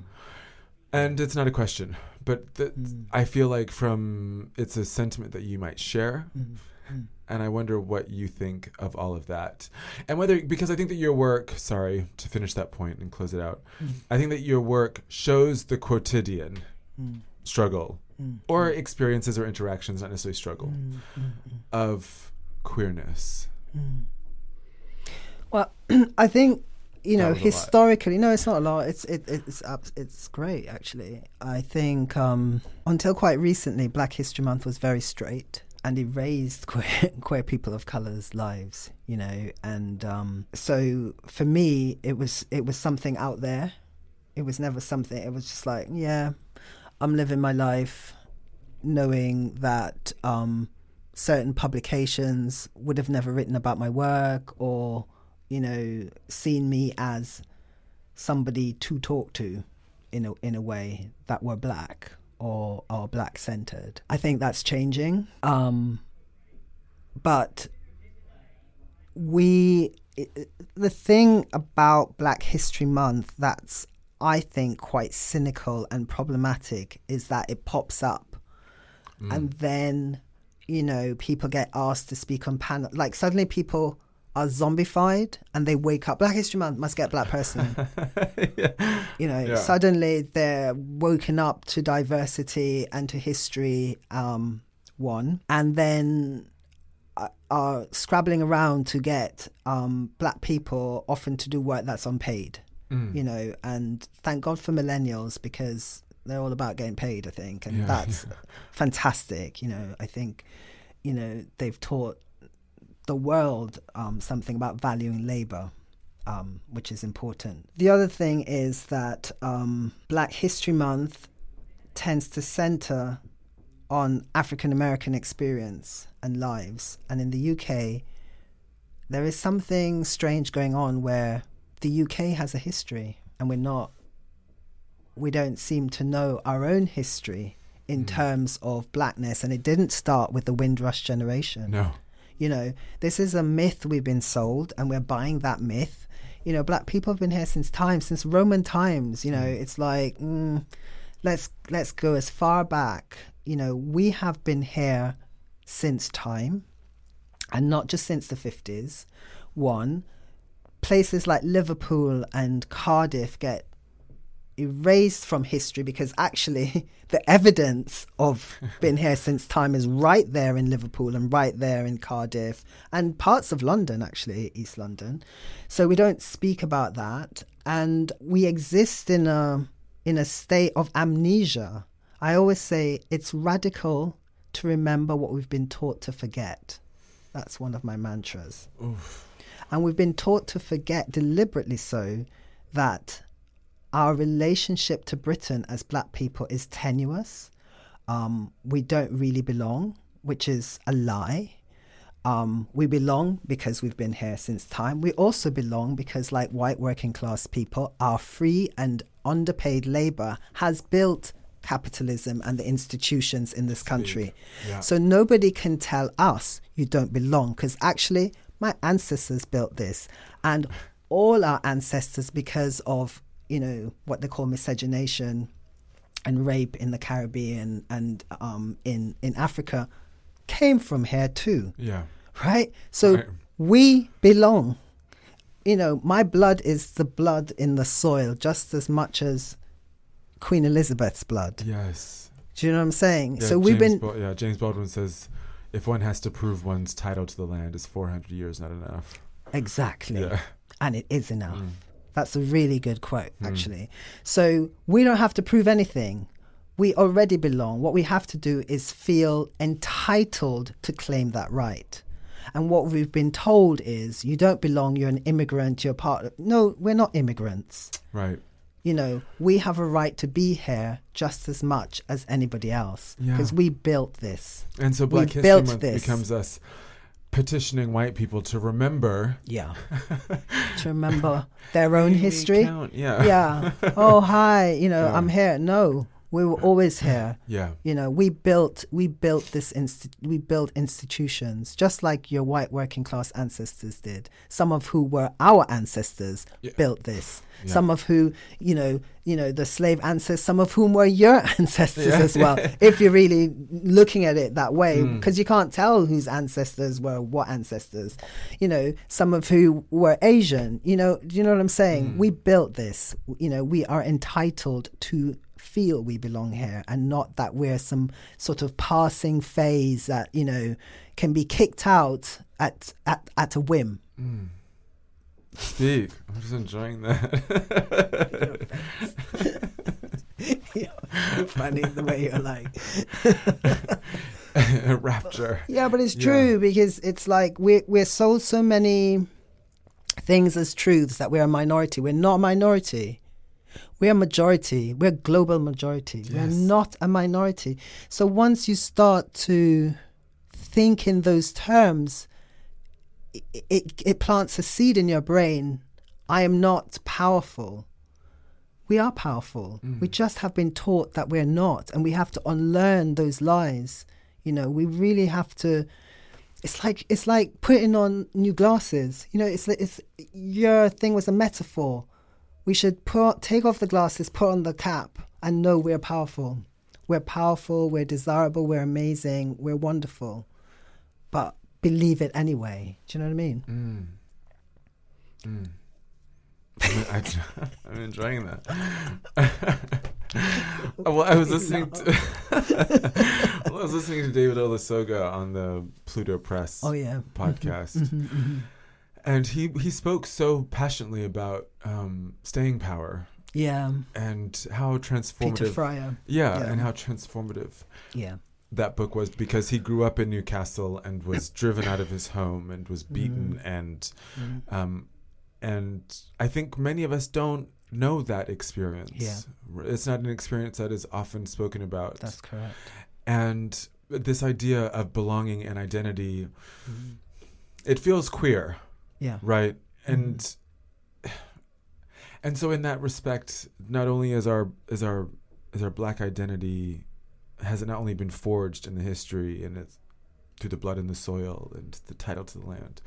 And it's not a question, but th- Mm. I feel like from it's a sentiment that you might share, Mm. Mm. and I wonder what you think of all of that, and whether because I think that your work. Sorry to finish that point and close it out. Mm. I think that your work shows the quotidian Mm. struggle or experiences or interactions, not necessarily struggle, of queerness. Well, I think you know was a lot. historically. No, it's not a lot. It's it, it's it's great actually. I think um, until quite recently, Black History Month was very straight and it raised queer, queer people of color's lives. You know, and um, so for me, it was it was something out there. It was never something. It was just like, yeah, I'm living my life, knowing that. Um, certain publications would have never written about my work or you know seen me as somebody to talk to in a in a way that were black or or black centered i think that's changing. Um but we i- i- the thing about black history month that's i think quite cynical and problematic is that it pops up. And then you know people get asked to speak on panel like suddenly people are zombified and they wake up. Black history month must get a black person. You know Yeah. suddenly they're woken up to diversity and to history um one. And then uh, are scrabbling around to get um black people often to do work that's unpaid Mm. you know. And thank god for millennials because they're all about getting paid i think. And Yeah, that's fantastic you know. I think you know they've taught the world um, something about valuing labor um, which is important the other thing is that um, black history month tends to center on african american experience and lives and in the uk there is something strange going on where the UK has a history and we're not we don't seem to know our own history in terms of blackness and it didn't start with the Windrush generation. No. You know, this is a myth we've been sold and we're buying that myth. You know, black people have been here since time, since Roman times, you know, it's like mm, let's let's go as far back. You know, we have been here since time and not just since the 50s. One, places like Liverpool and Cardiff get erased from history because actually the evidence of being here since time is right there in Liverpool and right there in Cardiff and parts of London, actually, East London. So we don't speak about that. And we exist in a in a state of amnesia. I always say it's radical to remember what we've been taught to forget. That's one of my mantras. And we've been taught to forget deliberately so that our relationship to Britain as black people is tenuous. Um, we don't really belong, which is a lie. Um, we belong because we've been here since time. We also belong because, like white working class people, our free and underpaid labor has built capitalism and the institutions in this country. Yeah. So nobody can tell us you don't belong because actually my ancestors built this and all our ancestors because of you know what they call miscegenation and rape in the Caribbean and um, in in Africa came from here too Yeah. right? So Right. we belong. You know, my blood is the blood in the soil just as much as Queen Elizabeth's blood. Yes. Do you know what I'm saying? Yeah, so we've James been yeah, James Baldwin says if one has to prove one's title to the land, is 400 years not enough? exactly, Yeah. and it is enough. Mm. That's a really good quote, hmm. actually. So we don't have to prove anything. We already belong. What we have to do is feel entitled to claim that right. And what we've been told is you don't belong, you're an immigrant, you're part of. No, we're not immigrants. Right. You know, we have a right to be here just as much as anybody else Yeah. because we built this. And so We Black History built Month this. becomes us petitioning white people to remember Yeah. to remember their own history. count, Yeah. Yeah. Oh, hi. You know, Yeah. I'm here. No, We were always here. Yeah. You know, we built we built this insti- we built institutions just like your white working class ancestors did. Some of who were our ancestors Yeah. built this. Yeah. Some of who, you know, you know, the slave ancestors, some of whom were your ancestors Yeah. as well. if you're really looking at it that way, Mm. because you can't tell whose ancestors were what ancestors. You know, some of who were Asian. You know, do you know what I'm saying? Mm. We built this. You know, we are entitled to feel we belong here and not that we're some sort of passing phase that you know can be kicked out at at, at a whim hmm. Speak. I'm just enjoying that. funny the way you're like Rapture. yeah but it's Yeah. true because it's like we're, we're sold so many things as truths that we're a minority we're not a minority we're a majority. We're a global majority. We're not a minority. So once you start to think in those terms it, it, it plants a seed in your brain. I am not powerful. We are powerful. We mm. just have been taught that we're not and we have to unlearn those lies. You know we really have to it's like it's like putting on new glasses. You know it's it's your thing was a metaphor we should put take off the glasses put on the cap and know we're powerful we're powerful we're desirable we're amazing we're wonderful but believe it anyway do you know what i mean Mm. Mm. I'm, I, I'm enjoying that. well, I was listening to well, I was listening to David Olusoga on the Pluto Press oh yeah podcast, Mhm, mhm. And he he spoke so passionately about um, staying power yeah and how peter transformative. fryer Yeah, Yeah. and how transformative yeah that book was because he grew up in Newcastle and was driven out of his home and was beaten and Mm. um, and I think many of us don't know that experience. Yeah. It's not an experience that is often spoken about. that's correct and this idea of belonging and identity, it feels queer, yeah. Right? Mm-hmm. And and so in that respect, not only is our is our is our black identity has it not only been forged in the history and it's through the blood in the soil and the title to the land,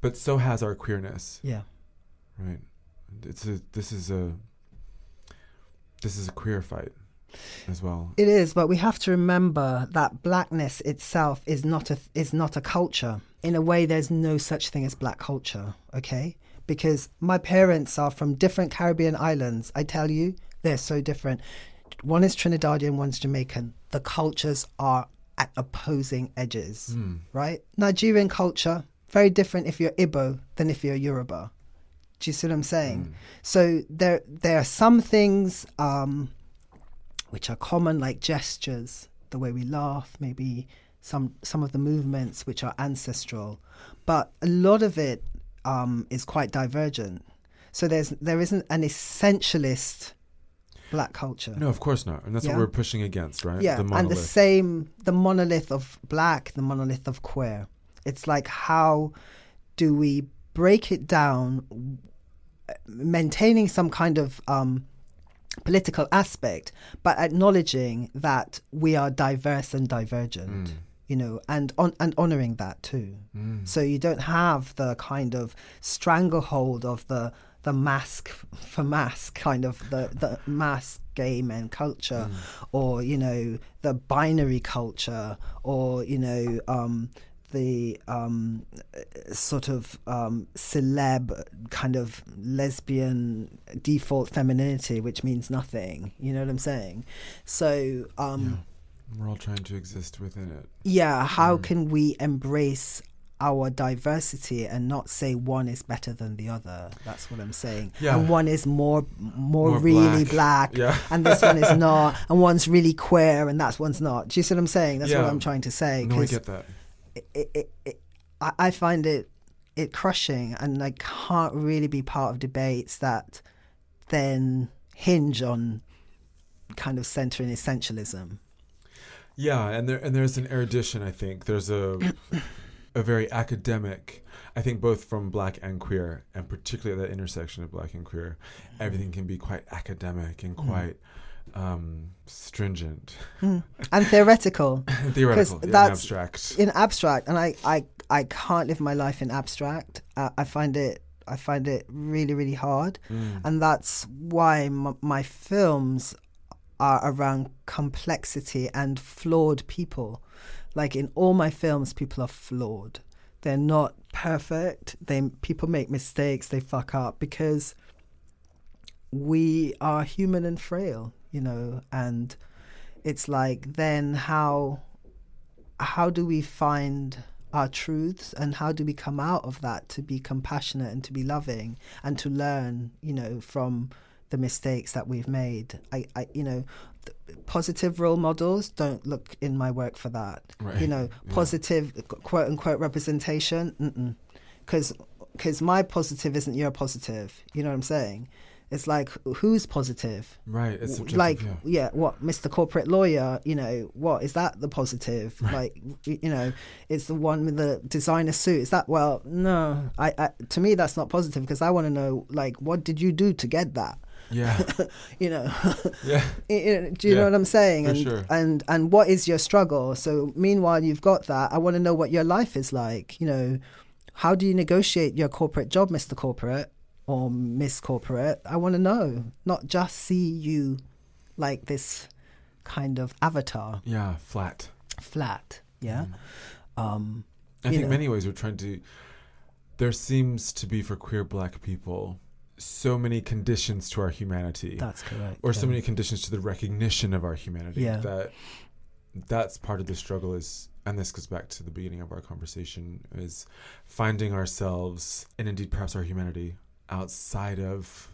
but so has our queerness, yeah. Right? It's a this is a this is a queer fight as well. It is, but we have to remember that blackness itself is not a is not a culture. In a way, there's no such thing as black culture. Okay, because my parents are from different Caribbean islands. I tell you, they're so different. One is Trinidadian, one's Jamaican. The cultures are at opposing edges, Mm. right? Nigerian culture very different if you're Igbo than if you're Yoruba. Do you see what I'm saying? So there there are some things. Um, which are common, like gestures, the way we laugh, maybe some some of the movements which are ancestral, but a lot of it um, is quite divergent. So there's there isn't an essentialist black culture. No, of course not, and that's Yeah. what we're pushing against, right? Yeah, the and the same the monolith of black, the monolith of queer. It's like how do we break it down, maintaining some kind of um, political aspect, but acknowledging that we are diverse and divergent. Mm. You know, and on, and honoring that too. Mm. So you don't have the kind of stranglehold of the the masc for masc kind of the the masc gay men culture, mm. or you know the binary culture, or you know um, the um, sort of um, celeb kind of lesbian default femininity, which means nothing. You know what I'm saying? So. Um, We're all trying to exist within it. yeah, how Mm. can we embrace our diversity and not say one is better than the other? That's what I'm saying. Yeah. And one is more more, More really black. black, Yeah. and this one is not, and one's really queer and that one's not. Do you see what I'm saying? That's Yeah. what I'm trying to say. No, I get that. It, it, it, I, I find it it crushing, and I can't really be part of debates that then hinge on kind of centering essentialism. Yeah, and there and there's an erudition. I think there's a a very academic. I think both from black and queer, and particularly at that intersection of black and queer, everything can be quite academic and mm. quite um, stringent, Mm. and theoretical. theoretical, yeah, that's- abstract. in abstract, and I, I, I can't live my life in abstract. Uh, I find it, I find it really, really hard, Mm. and that's why m- my films are around complexity and flawed people. Like in all my films, people are flawed. They're not perfect. They people make mistakes. They fuck up because we are human and frail, you know. And it's like then how how do we find our truths and how do we come out of that to be compassionate and to be loving and to learn you know from the mistakes that we've made i, I you know th- positive role models don't look in my work for that Right. you know Yeah. positive quote unquote representation because because my positive isn't your positive you know what i'm saying it's like who's positive Right. It's like yeah. yeah. what mr corporate lawyer you know what is that the positive like you know it's the one with the designer suit is that well no i, I to me that's not positive because i want to know like what did you do to get that Yeah. you know yeah. Y- y- do you Yeah, know what i'm saying for and sure. and and what is your struggle so meanwhile you've got that i want to know what your life is like you know how do you negotiate your corporate job mr corporate or miss corporate i want to know not just see you like this kind of avatar Yeah. Flat. flat yeah um I think know. many ways we're trying to. There seems to be for queer black people so many conditions to our humanity, that's correct or so many conditions to the recognition of our humanity Yeah. that that's part of the struggle is and this goes back to the beginning of our conversation is finding ourselves and indeed perhaps our humanity outside of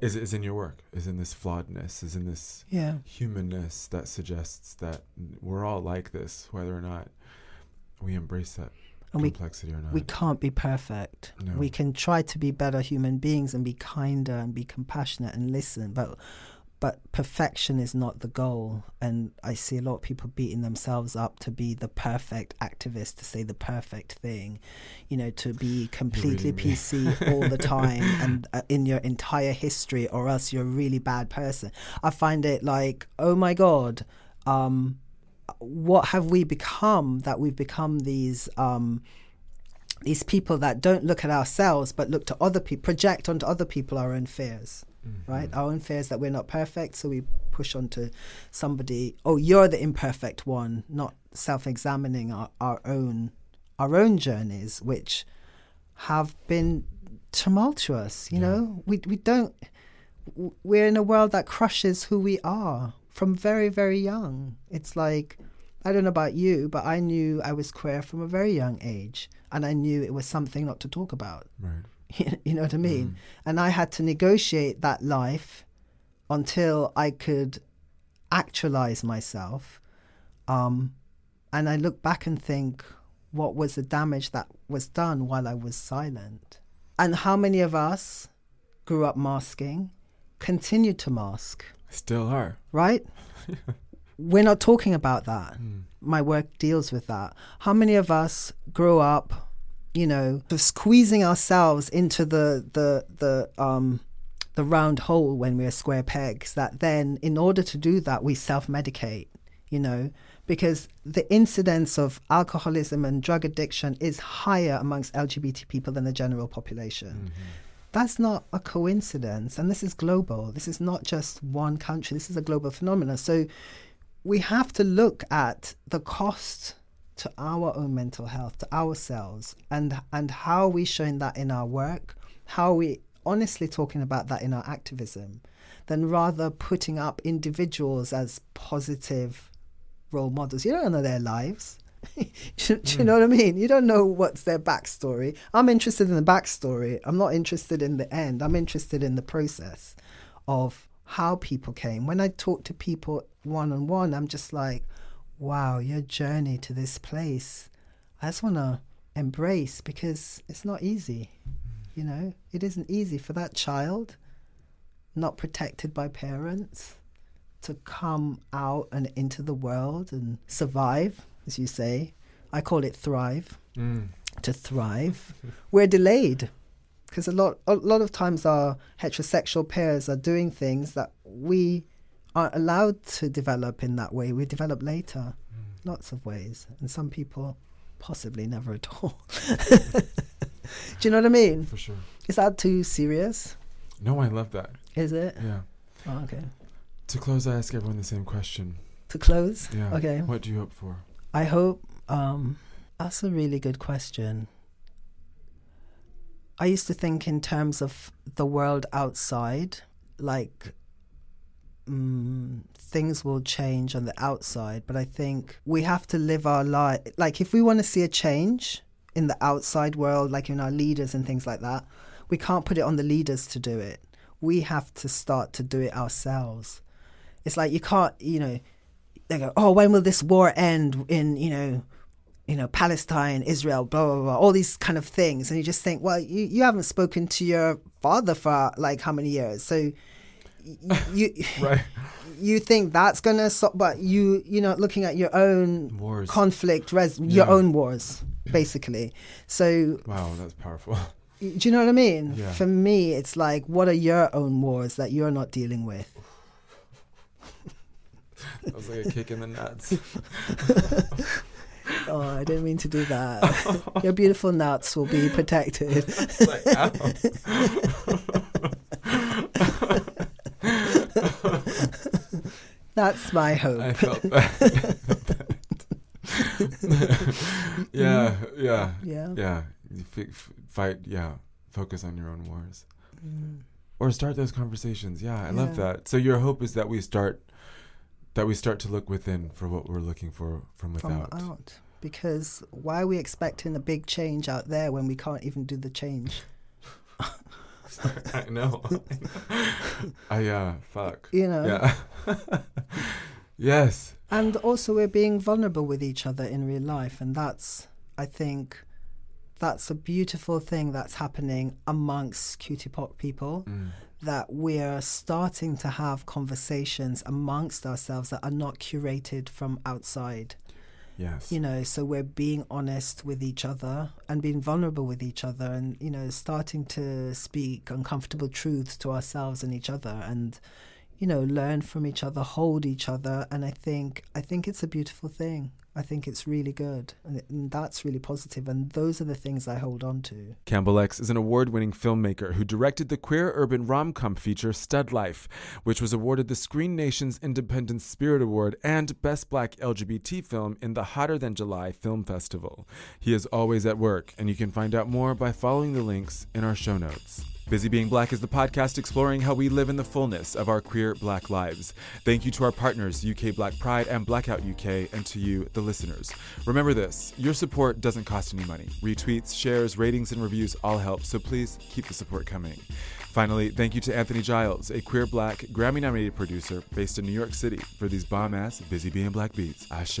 is is in your work is in this flawedness is in this yeah humanness that suggests that we're all like this whether or not we embrace that and we complexity or not we can't be perfect. No. We can try to be better human beings and be kinder and be compassionate and listen, but but perfection is not the goal. And I see a lot of people beating themselves up to be the perfect activist, to say the perfect thing, you know, to be completely. PC all the time and uh, in your entire history, or else you're a really bad person. I find it like, oh my god. Um, what have we become that we've become these um, these people that don't look at ourselves but look to other people project onto other people our own fears Mm-hmm. right? Our own fears that we're not perfect so we push onto somebody oh you're the imperfect one not self-examining our, our own our own journeys which have been tumultuous you Yeah. know? We we don't. We're in a world that crushes who we are from very very young. It's like i don't know about you but i knew i was queer from a very young age and i knew it was something not to talk about. Right you know what i mean Mm. and i had to negotiate that life until i could actualize myself um and i look back and think what was the damage that was done while i was silent and how many of us grew up masking continued to mask still are right? We're not talking about that. Mm. My work deals with that. How many of us grew up, you know, squeezing ourselves into the the the um the round hole when we're square pegs that then in order to do that we self-medicate, you know, because the incidence of alcoholism and drug addiction is higher amongst LGBT people than the general population. That's not a coincidence and this is global. This is not just one country. This is a global phenomenon. So we have to look at the cost to our own mental health to ourselves and and how are we showing that in our work how are we honestly talking about that in our activism than rather putting up individuals as positive role models you don't know their lives do, do you know hmm. what I mean? You don't know what's their backstory. I'm interested in the backstory. I'm not interested in the end. I'm interested in the process of how people came. When I talk to people one on one, I'm just like, wow, your journey to this place, I just want to embrace because it's not easy. You know, it isn't easy for that child not protected by parents to come out and into the world and survive, as you say. I call it thrive. Mm. To thrive, we're delayed because a lot, a lot of times our heterosexual pairs are doing things that we aren't allowed to develop in that way. We develop later, lots of ways, and some people possibly never at all. Do you know what I mean? For sure. Is that too serious? No, I love that. Is it? Yeah. Oh, okay. To close, I ask everyone the same question. To close? Yeah. Okay. What do you hope for? I hope um, that's a really good question. I used to think in terms of the world outside, like mm, things will change on the outside, but I think we have to live our life. Like, if we want to see a change in the outside world, like in our leaders and things like that, we can't put it on the leaders to do it. We have to start to do it ourselves. It's like you can't, you know, they go, oh, when will this war end in, you know, you know, Palestine, Israel, blah, blah, blah, all these kind of things. And you just think, well, you, you haven't spoken to your father for like how many years? So you, Right. you think that's going to stop, but you, you know, looking at your own Wars. conflict, res- your own wars, basically. So Wow, that's powerful. do you know what I mean? Yeah. For me, it's like, what are your own wars that you're not dealing with? that was like a kick in the nuts. Oh, I didn't mean to do that. Your beautiful nuts will be protected. It's like, ow. That's my hope. I felt that. yeah, yeah, yeah. yeah. F- fight, yeah. Focus on your own wars, Mm. or start those conversations. Yeah, I love that. So your hope is that we start, that we start to look within for what we're looking for from From without. out. Because why are we expecting a big change out there when we can't even do the change? I know. I yeah. Fuck. You know? Yeah. yes. And also, we're being vulnerable with each other in real life. And that's, I think, that's a beautiful thing that's happening amongst QTPOC people. Mm. That we're starting to have conversations amongst ourselves that are not curated from outside. Yes. you know so we're being honest with each other and being vulnerable with each other and you know starting to speak uncomfortable truths to ourselves and each other and you know learn from each other hold each other and i think i think it's a beautiful thing i think it's really good and, it, and that's really positive. and those are the things i hold on to Campbell X is an award winning filmmaker who directed the queer urban rom com feature Stud Life, which was awarded the Screen Nation's Independent Spirit Award and Best Black LGBT Film in the Hotter Than July Film Festival. He is always at work, and you can find out more by following the links in our show notes. Busy Being Black is the podcast exploring how we live in the fullness of our queer black lives. Thank you to our partners, UK Black Pride and Blackout UK, and to you, the listeners. Remember this your support doesn't cost any money. Retweets, shares, ratings, and reviews all help, so please keep the support coming. Finally, thank you to Anthony Giles, a queer black, Grammy nominated producer based in New York City, for these bomb ass Busy Being Black beats. Ashe.